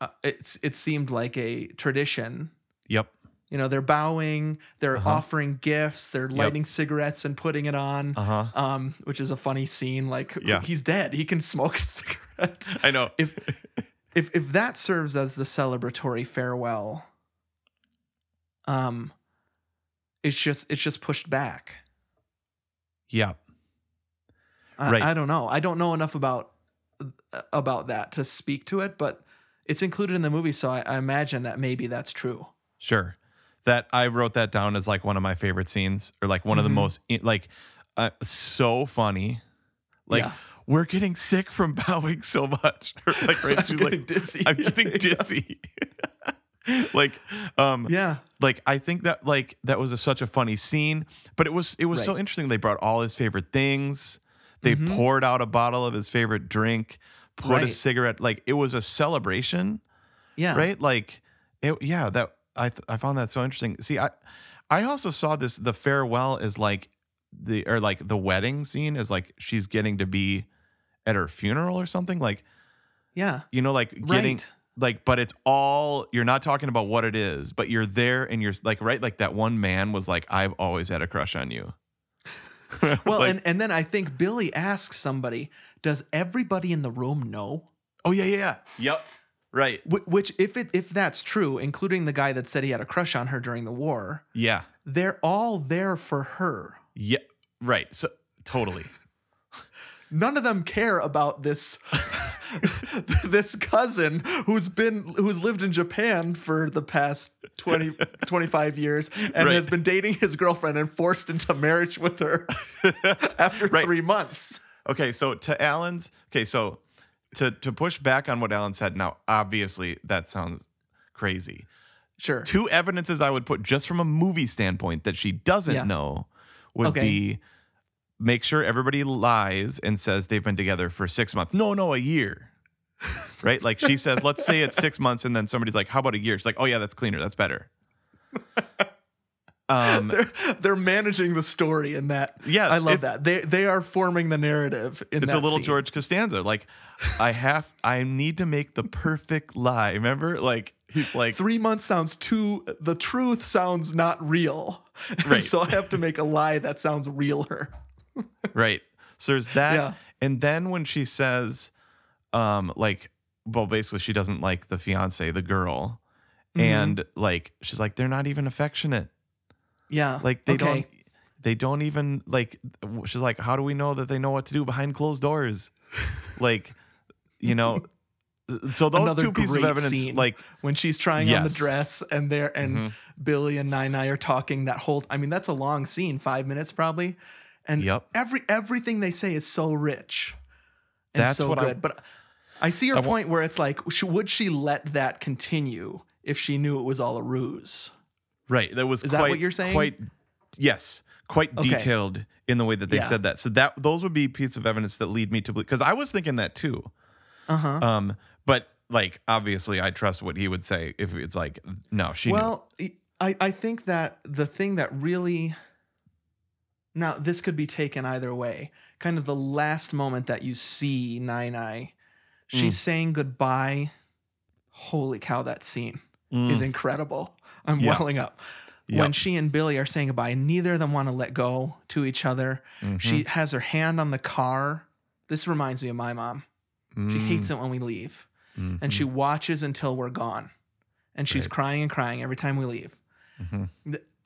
uh, it's it seemed like a tradition. yep You know, they're bowing, they're Uh-huh. offering gifts, they're Yep. lighting cigarettes and putting it on. uh-huh Um, which is a funny scene. Like, Yeah. he's dead. He can smoke a <laughs> cigarette. i know If if if that serves as the celebratory farewell, um, it's just it's just pushed back. yep I, Right. I don't know. I don't know enough about about that to speak to it, but it's included in the movie, so I, I imagine that maybe that's true. Sure. That I wrote that down as like one of my favorite scenes or like one of the Mhm. most like uh, so funny. Like Yeah. we're getting sick from <laughs> bowing so much. <laughs> Like right <laughs> she's like dizzy. I'm getting dizzy. like um Yeah, like I think that like that was a, such a funny scene, but it was it was so interesting. They brought all his favorite things. They Mhm. poured out a bottle of his favorite drink, put a cigarette. Like it was a celebration yeah, right? Like, it, yeah, that I th- I found that so interesting. See, I I also saw this the farewell is like the or like the wedding scene is like she's getting to be at her funeral or something like Yeah. you know like getting Right. like but it's all you're not talking about what it is but you're there and you're like right like that one man was like I've always had a crush on you. <laughs> Well, Like, and, and then I think Billi asks somebody, does everybody in the room know? oh yeah yeah yeah yep right Wh- Which, if it if that's true, including the guy that said he had a crush on her during the war, yeah they're all there for her. yeah right so totally <laughs> None of them care about this <laughs> this cousin who's been who's lived in Japan for the past 20 <laughs> 25 years and Right. has been dating his girlfriend and forced into marriage with her after Right. 3 months. Okay, so to Alan's okay, so to to push back on what Alan said, now obviously that sounds crazy. Sure. Two evidences I would put just from a movie standpoint that she doesn't Yeah. know would Okay. be make sure everybody lies and says they've been together for six months. No, no, a year. <laughs> right? Like she says, let's say it's six months, and then somebody's like, How about a year? She's like, Oh yeah, that's cleaner, that's better. Um <laughs> they're they're managing the story in that. Yeah, I love that. They they are forming the narrative in it's a little scene. George Costanza. Like, I have, I need to make the perfect lie. Remember, like he's like, Three months sounds too. The truth sounds not real, <laughs> Right. so I have to make a lie that sounds realer. <laughs> right. So there's that, Yeah. and then when she says, um, like, well, basically she doesn't like the fiance, the girl, Mm-hmm. and like she's like, they're not even affectionate. Yeah, Like they okay. don't, they don't even like. She's like, how do we know that they know what to do behind closed doors? like, you know. <laughs> So those Another two pieces of evidence, like when she's trying on the dress and there and Mhm. Billi and Nine are talking that whole I mean that's a long scene, 5 minutes probably. And Yep. every everything they say is so rich and That's so what I- good. but I see your I point where it's like would she let that continue if she knew it was all a ruse? Right. That was Is quite, that what you're saying? Quite yes, quite Okay. detailed in the way that they Yeah. said that. So that those would be pieces of evidence that lead me to believe because I was thinking that too. Uh-huh. Um, but like obviously I trust what he would say if it's like no, she knew. well, I, I think that the thing that really now this could be taken either way. Kind of the last moment that you see Nai Nai, she's saying goodbye. Holy cow, that scene is Mm. incredible. I'm Yeah. welling up. When she and Billi are saying goodbye, neither of them want to let go to each other. Mm-hmm. She has her hand on the car. This reminds me of my mom. She Mm. hates it when we leave. And she watches until we're gone. And she's Right. crying and crying every time we leave. Mhm.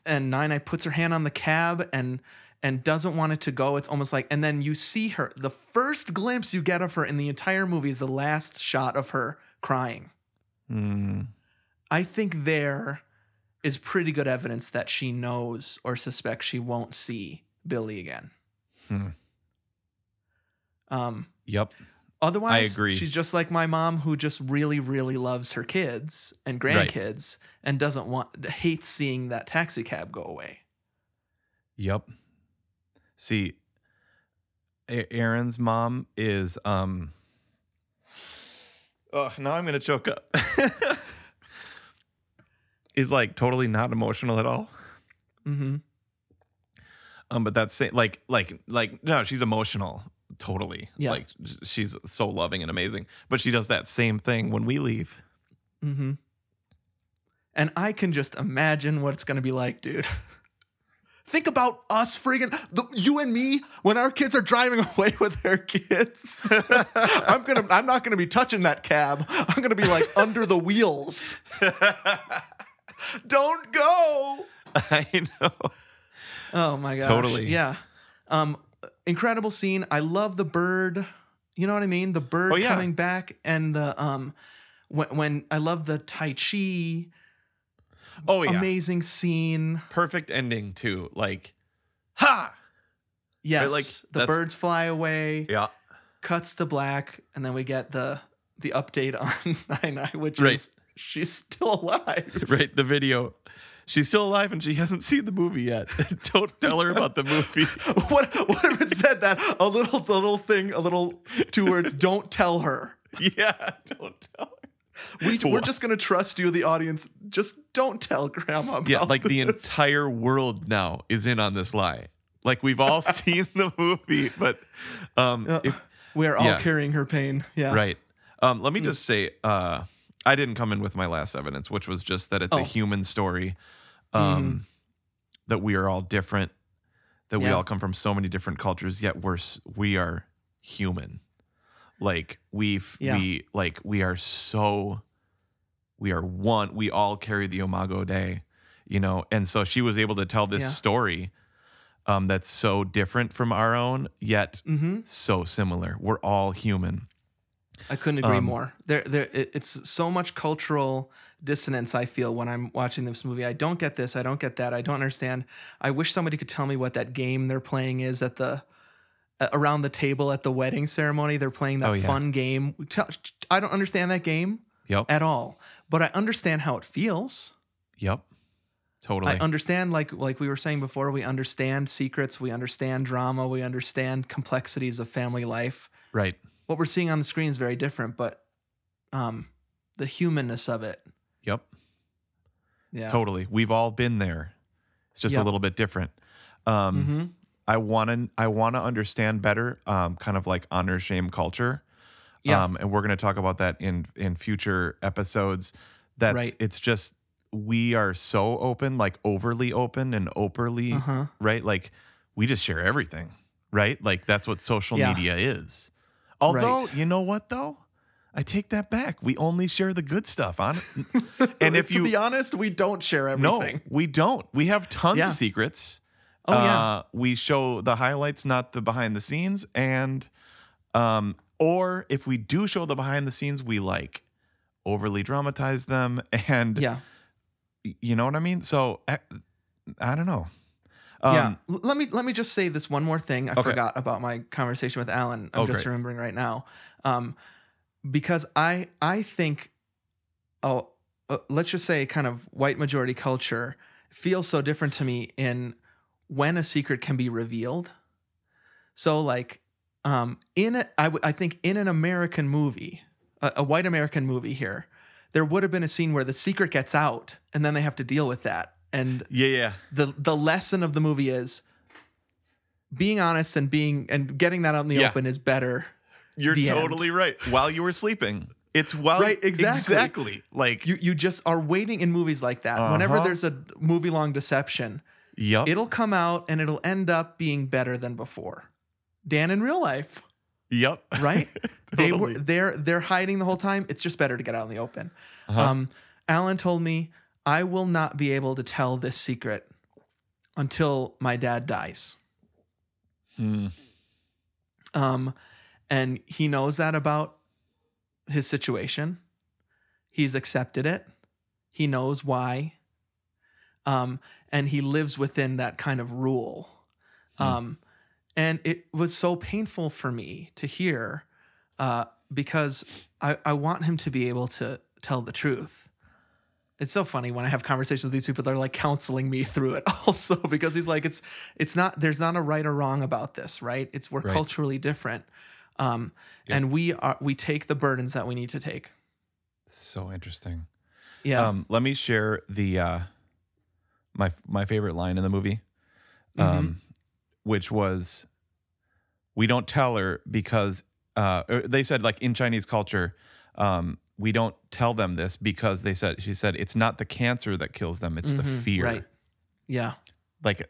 And Nai Nai puts her hand on the cab and and doesn't want it to go. It's almost like, and then you see her. The first glimpse you get of her in the entire movie is the last shot of her crying. Mm. I think there is pretty good evidence that she knows or suspects she won't see Billi again. Hmm. Um, Yep. Otherwise, I agree. she's just like my mom who just really, really loves her kids and Right. grandkids and doesn't want, hates seeing that taxi cab go away. Yep. See, Erin's mom is um. Oh, now I'm gonna choke up. <laughs> is like totally not emotional at all. Mm-hmm. Um, but that's like like like no, she's emotional totally. Yeah. Like she's so loving and amazing. But she does that same thing when we leave. Mm-hmm. And I can just imagine what it's going to be like, dude. <laughs> Think about us friggin' the, you and me when our kids are driving <laughs> away with their kids. <laughs> I'm gonna I'm not gonna be touching that cab. I'm gonna be like under the wheels. Don't go. <laughs> I know. Oh my gosh. Totally. Yeah. Um incredible scene. I love the bird. You know what I mean? The bird Oh, yeah. coming back and the um when when I love the Tai Chi Oh yeah. amazing scene. Perfect ending too. Like, ha. Yes. like, the birds fly away, Yeah. cuts to black, and then we get the the update <laughs> on Nai Nai, which Right. is she's still alive. <laughs> Right. The video. She's still alive and she hasn't seen the movie yet. <laughs> Don't tell her about the movie. <laughs> what what if it said that? A little little thing, a little two words, don't tell her. yeah. Don't tell her. We, we're just gonna trust you, the audience. Just don't tell grandma. About Yeah, like the entire world now is in on this lie. Like we've all seen the movie, but um, Yeah. if, we are all yeah. carrying her pain. Yeah. right. Um, let me just say, uh, I didn't come in with my last evidence, which was just that it's a Oh. human story, um, that we are all different, that we all come from so many different cultures, yet we're we are human. Like we've Yeah. we like we are so we are one. We all carry the Imago Dei, you know. And so she was able to tell this Yeah. story um, that's so different from our own, yet Mm-hmm. so similar. We're all human. I couldn't agree Um, more. There, there, it's so much cultural dissonance. I feel when I'm watching this movie. I don't get this. I don't get that. I don't understand. I wish somebody could tell me what that game they're playing is at the around the table at the wedding ceremony. They're playing that Oh, yeah. fun game. I don't understand that game Yep. at all, but I understand how it feels. Yep. Totally. I understand, like like we were saying before, we understand secrets, we understand drama, we understand complexities of family life. right. What we're seeing on the screen is very different, but um, the humanness of it, Yep. yeah, Totally. We've all been there. It's just Yep. a little bit different. Um, hmm I want to I want to understand better um, kind of like honor shame culture. Yeah. Um, and we're going to talk about that in in future episodes. That's Right. it's just we are so open, like overly open and overly Uh huh. right? Like we just share everything, right? Like that's what social Yeah. media is. Although, Right. you know what though? I take that back. We only share the good stuff on it. <laughs> and if to you be honest, we don't share everything. no, we don't. We have tons Yeah. of secrets. Oh, yeah. Uh, we show the highlights, not the behind the scenes. And um, or if we do show the behind the scenes, we like overly dramatize them. <laughs> And Yeah, you know what I mean? So I, I don't know. Um, yeah. L- let me let me just say this one more thing. I Okay. forgot about my conversation with Alan. I'm Oh, just great. remembering right now, um, because I I think, oh, uh, let's just say, kind of white majority culture feels so different to me in when a secret can be revealed. So like, um, in a, I w- I think in an American movie, a, a white American movie here, there would have been a scene where the secret gets out, and then they have to deal with that. And Yeah, yeah. the the lesson of the movie is being honest and being and getting that out in the Yeah. open is better. You're The end. totally right. While you were sleeping. It's while Right, exactly. exactly. Like You you just are waiting in movies like that. Whenever Uh-huh. there's a movie long deception, yep. it'll come out and it'll end up being better than before. Dan in real life, yep. right? <laughs> They were they're they're hiding the whole time. It's just better to get out in the open. Uh-huh. Um, Alan told me I will not be able to tell this secret until my dad dies. Hmm. Um, and he knows that about his situation. He's accepted it. He knows why. Um, and he lives within that kind of rule. Um, and it was so painful for me to hear uh, because I, I want him to be able to tell the truth. It's so funny when I have conversations with these people, they're like counseling me <laughs> through it also <laughs> because he's like, it's it's not there's not a right or wrong about this, right? It's we're Right. culturally different. Um, Yep. and we are we take the burdens that we need to take. So interesting. Yeah. Um, let me share the uh, my my favorite line in the movie, Mm-hmm. um, which was, "We don't tell her because uh, they said like in Chinese culture, um, we don't tell them this because they said she said it's not the cancer that kills them, it's the Mhm, fear. Right. Yeah. Like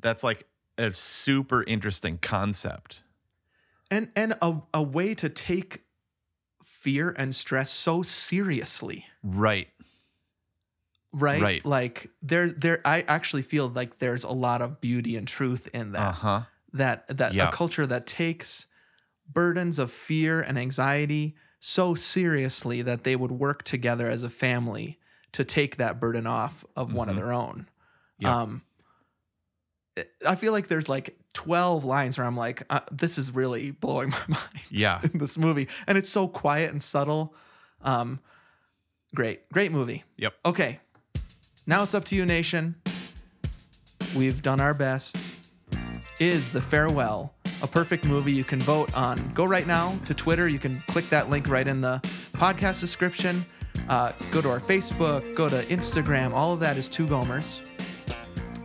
that's like a super interesting concept. And and a, a way to take fear and stress so seriously. Right. Right? Right. Like there there I actually feel like there's a lot of beauty and truth in that. Uh huh. that that Yeah. a culture that takes burdens of fear and anxiety so seriously that they would work together as a family to take that burden off of one of Mhm. their own. Yeah. Um I feel like there's like 12 lines where I'm like uh, this is really blowing <laughs> my mind Yeah. in this movie and it's so quiet and subtle. Um great. Great movie. Yep. Okay. Now it's up to you, nation. We've done our best. Is The Farewell a perfect movie? You can vote on. Go right now to Twitter. You can click that link right in the podcast description. Uh, go to our Facebook, go to Instagram. All of that is Two Gomers.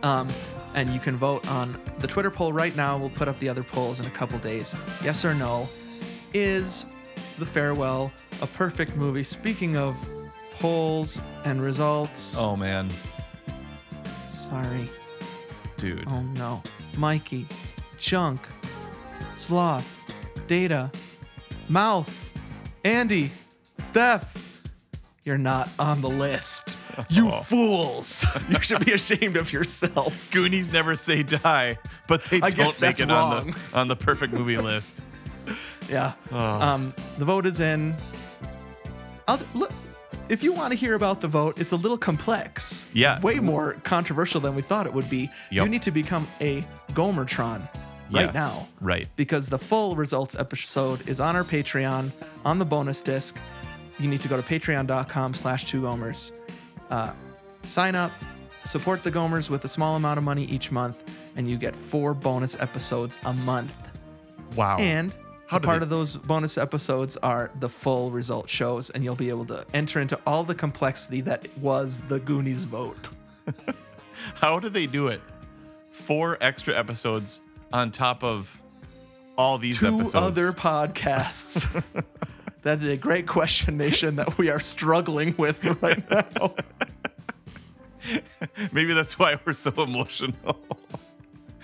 Um, and you can vote on the Twitter poll right now. We'll put up the other polls in a couple days. Yes or no? Is The Farewell a perfect movie? Speaking of polls and results. Oh man, Sorry. dude. Oh no. Mikey, Chunk, Sloth, Data, Mouth, Andy, Steph. You're not on the list. You Oh. fools. <laughs> You should be ashamed of yourself. Goonies never say die, but they I don't make it on the <laughs> on the perfect movie list. <laughs> Yeah. Oh. Um, the vote is in. I'll look. If you want to hear about the vote, it's a little complex. Yeah. Way more controversial than we thought it would be. You need to become a Gomertron right Yes, now. Right. because the full results episode is on our Patreon on the bonus disc. You need to go to patreon.com slash two gomers. Uh, sign up, support the Gomers with a small amount of money each month, and you get four bonus episodes a month. Wow. And How part of those bonus episodes are the full result shows, and you'll be able to enter into all the complexity that was the Goonies vote. <laughs> How do they do it? Four extra episodes on top of all these Two episodes. other podcasts. <laughs> That's a great question, Nation, that we are struggling with right now. <laughs> Maybe that's why we're so emotional.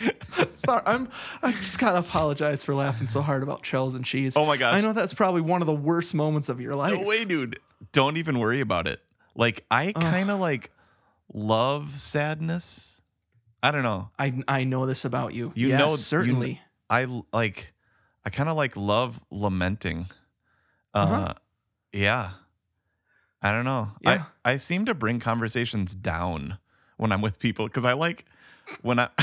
<laughs> Sorry, I'm. I just gotta apologize for laughing so hard about shells and cheese. Oh my gosh. I know that's probably one of the worst moments of your life. no way, dude. Don't even worry about it. Like I kind of like love sadness. I don't know. I I know this about you. You yes, know, you- certainly. I l- like. I kind of like love lamenting. Uh, Uh-huh. yeah. I don't know. Yeah. I I seem to bring conversations down when I'm with people because I like when I. <laughs>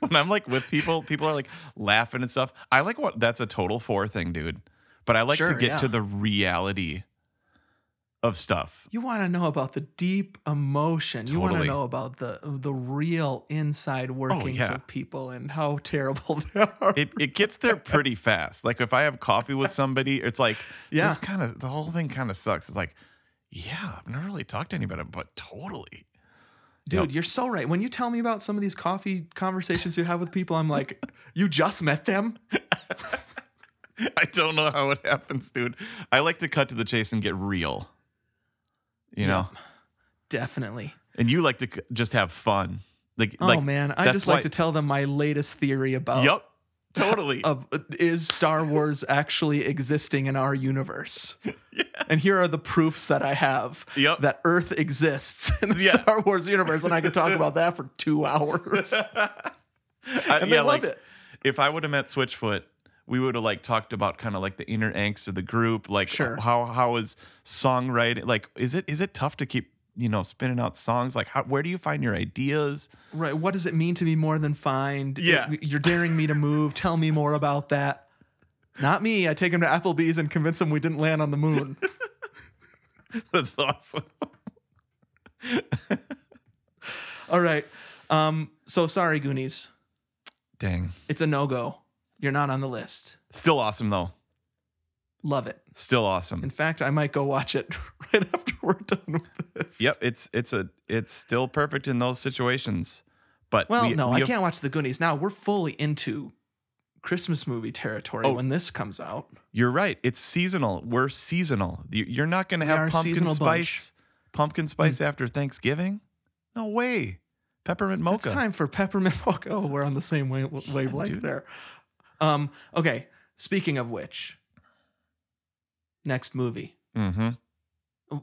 When I'm like with people, people are like laughing and stuff. I like what that's a total four thing, dude. But I like Sure, to get yeah. to the reality of stuff. You want to know about the deep emotion. You want to know about the the real inside oh, workings Oh, yeah. of people and how <laughs> terrible they are. it it gets there pretty fast. Like if I have coffee with somebody, it's like <laughs> Yeah. this kind of the whole thing kind of sucks. It's like, yeah, I've never really talked to anybody, but totally. Dude, Yep. you're so right. When you tell me about some of these coffee conversations you have with people, I'm like, <laughs> you just met them? I don't know how it happens, dude. I like to cut to the chase and get real. You know, Definitely. and you like to c- just have fun. Like, Oh like man, I just like why- to tell them my latest theory about Yep, totally. <laughs> of uh, is Star Wars <laughs> actually existing in our universe? <laughs> yeah. And here are the proofs that I have Yep. that Earth exists in the Yeah. Star Wars universe, and I could talk about that for two hours. I- and they love it. If I would have met Switchfoot, we would have like talked about kind of like the inner angst of the group, like Sure. how how is songwriting like is it is it tough to keep you know spinning out songs like how where do you find your ideas? Right. What does it mean to be more than fine? Yeah. You're daring me to move. <laughs> Tell me more about that. Not me. I take him to Applebee's and convince him we didn't land on the moon. <laughs> That's awesome. <laughs> All right. Um, so sorry, Goonies. Dang, It's a no go. You're not on the list. still awesome though. Love it. Still awesome. In fact, I might go watch it <laughs> right after we're done with this. Yep, it's it's a it's still perfect in those situations. But Well, we- no, we I have- can't watch the Goonies now. We're fully into Christmas movie territory Oh. when this comes out. You're right. It's seasonal. We're seasonal. You- You're not going to have pumpkin spice, bunch. Mm. pumpkin spice after Thanksgiving. No way. Peppermint mocha. It's time for peppermint <laughs> mocha. Oh, we're on the same wave- wavelength Dude. there. Um, okay. Speaking of which, next movie. Mm-hmm.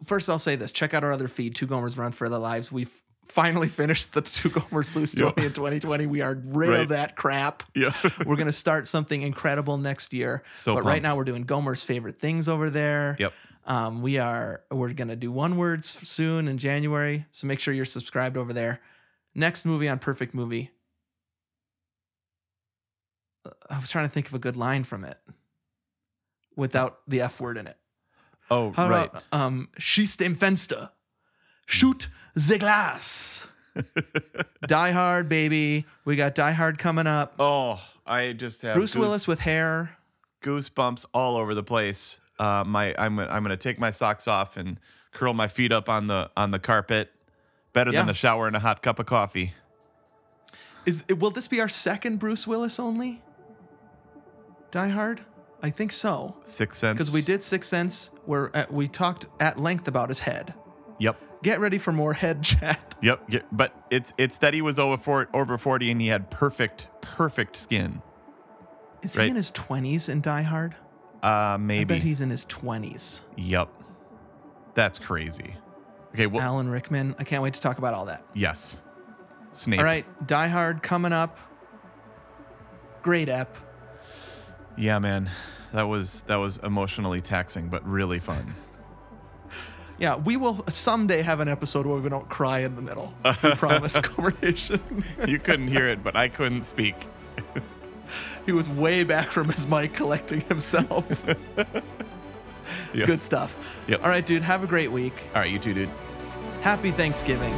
First, I'll say this: check out our other feed, Two Gomers Run for Their Lives. We've finally <laughs> finished the Two Gomers Lose Yeah. In 2020. We are rid Right. of that crap. Yeah. <laughs> We're gonna start something incredible next year. So but right now we're doing Gomer's favorite things over there. Yep. Um, we are we're gonna do one words soon in January, so make sure you're subscribed over there. Next movie on Perfect Movie. I was trying to think of a good line from it without the F word in it. Oh, How right. about um schießt dem Fenster. Shoot the glass. <laughs> Die Hard, baby. We got Die Hard coming up. oh, I just have Bruce goose- Willis with hair. goosebumps all over the place. uh, my I'm I'm gonna take my socks off and curl my feet up on the on the carpet. Better Yeah. than a shower and a hot cup of coffee. Is will this be our second Bruce Willis only? Die Hard? I think so. Sixth Sense. Because we did Sixth Sense, where uh, we talked at length about his head. Yep. Get ready for more head <laughs> chat. Yep. yeah, But it's it's that he was over for, over forty and he had perfect perfect skin. Is Right. he in his twenties in Die Hard? Uh, maybe. I bet he's in his twenties. Yep. That's crazy. Okay. Well. Alan Rickman. I can't wait to talk about all that. yes. Snape. All right, Die Hard coming up. Great ep. Yeah, man. That was that was emotionally taxing, but really fun. <laughs> Yeah, we will someday have an episode where we don't cry in the middle. We <laughs> promise, conversation. <laughs> you couldn't hear it, but I couldn't speak. he was way back from his mic collecting himself. Yeah. Good stuff. Yep. All right, dude. Have a great week. All right, you too, dude. Happy Thanksgiving.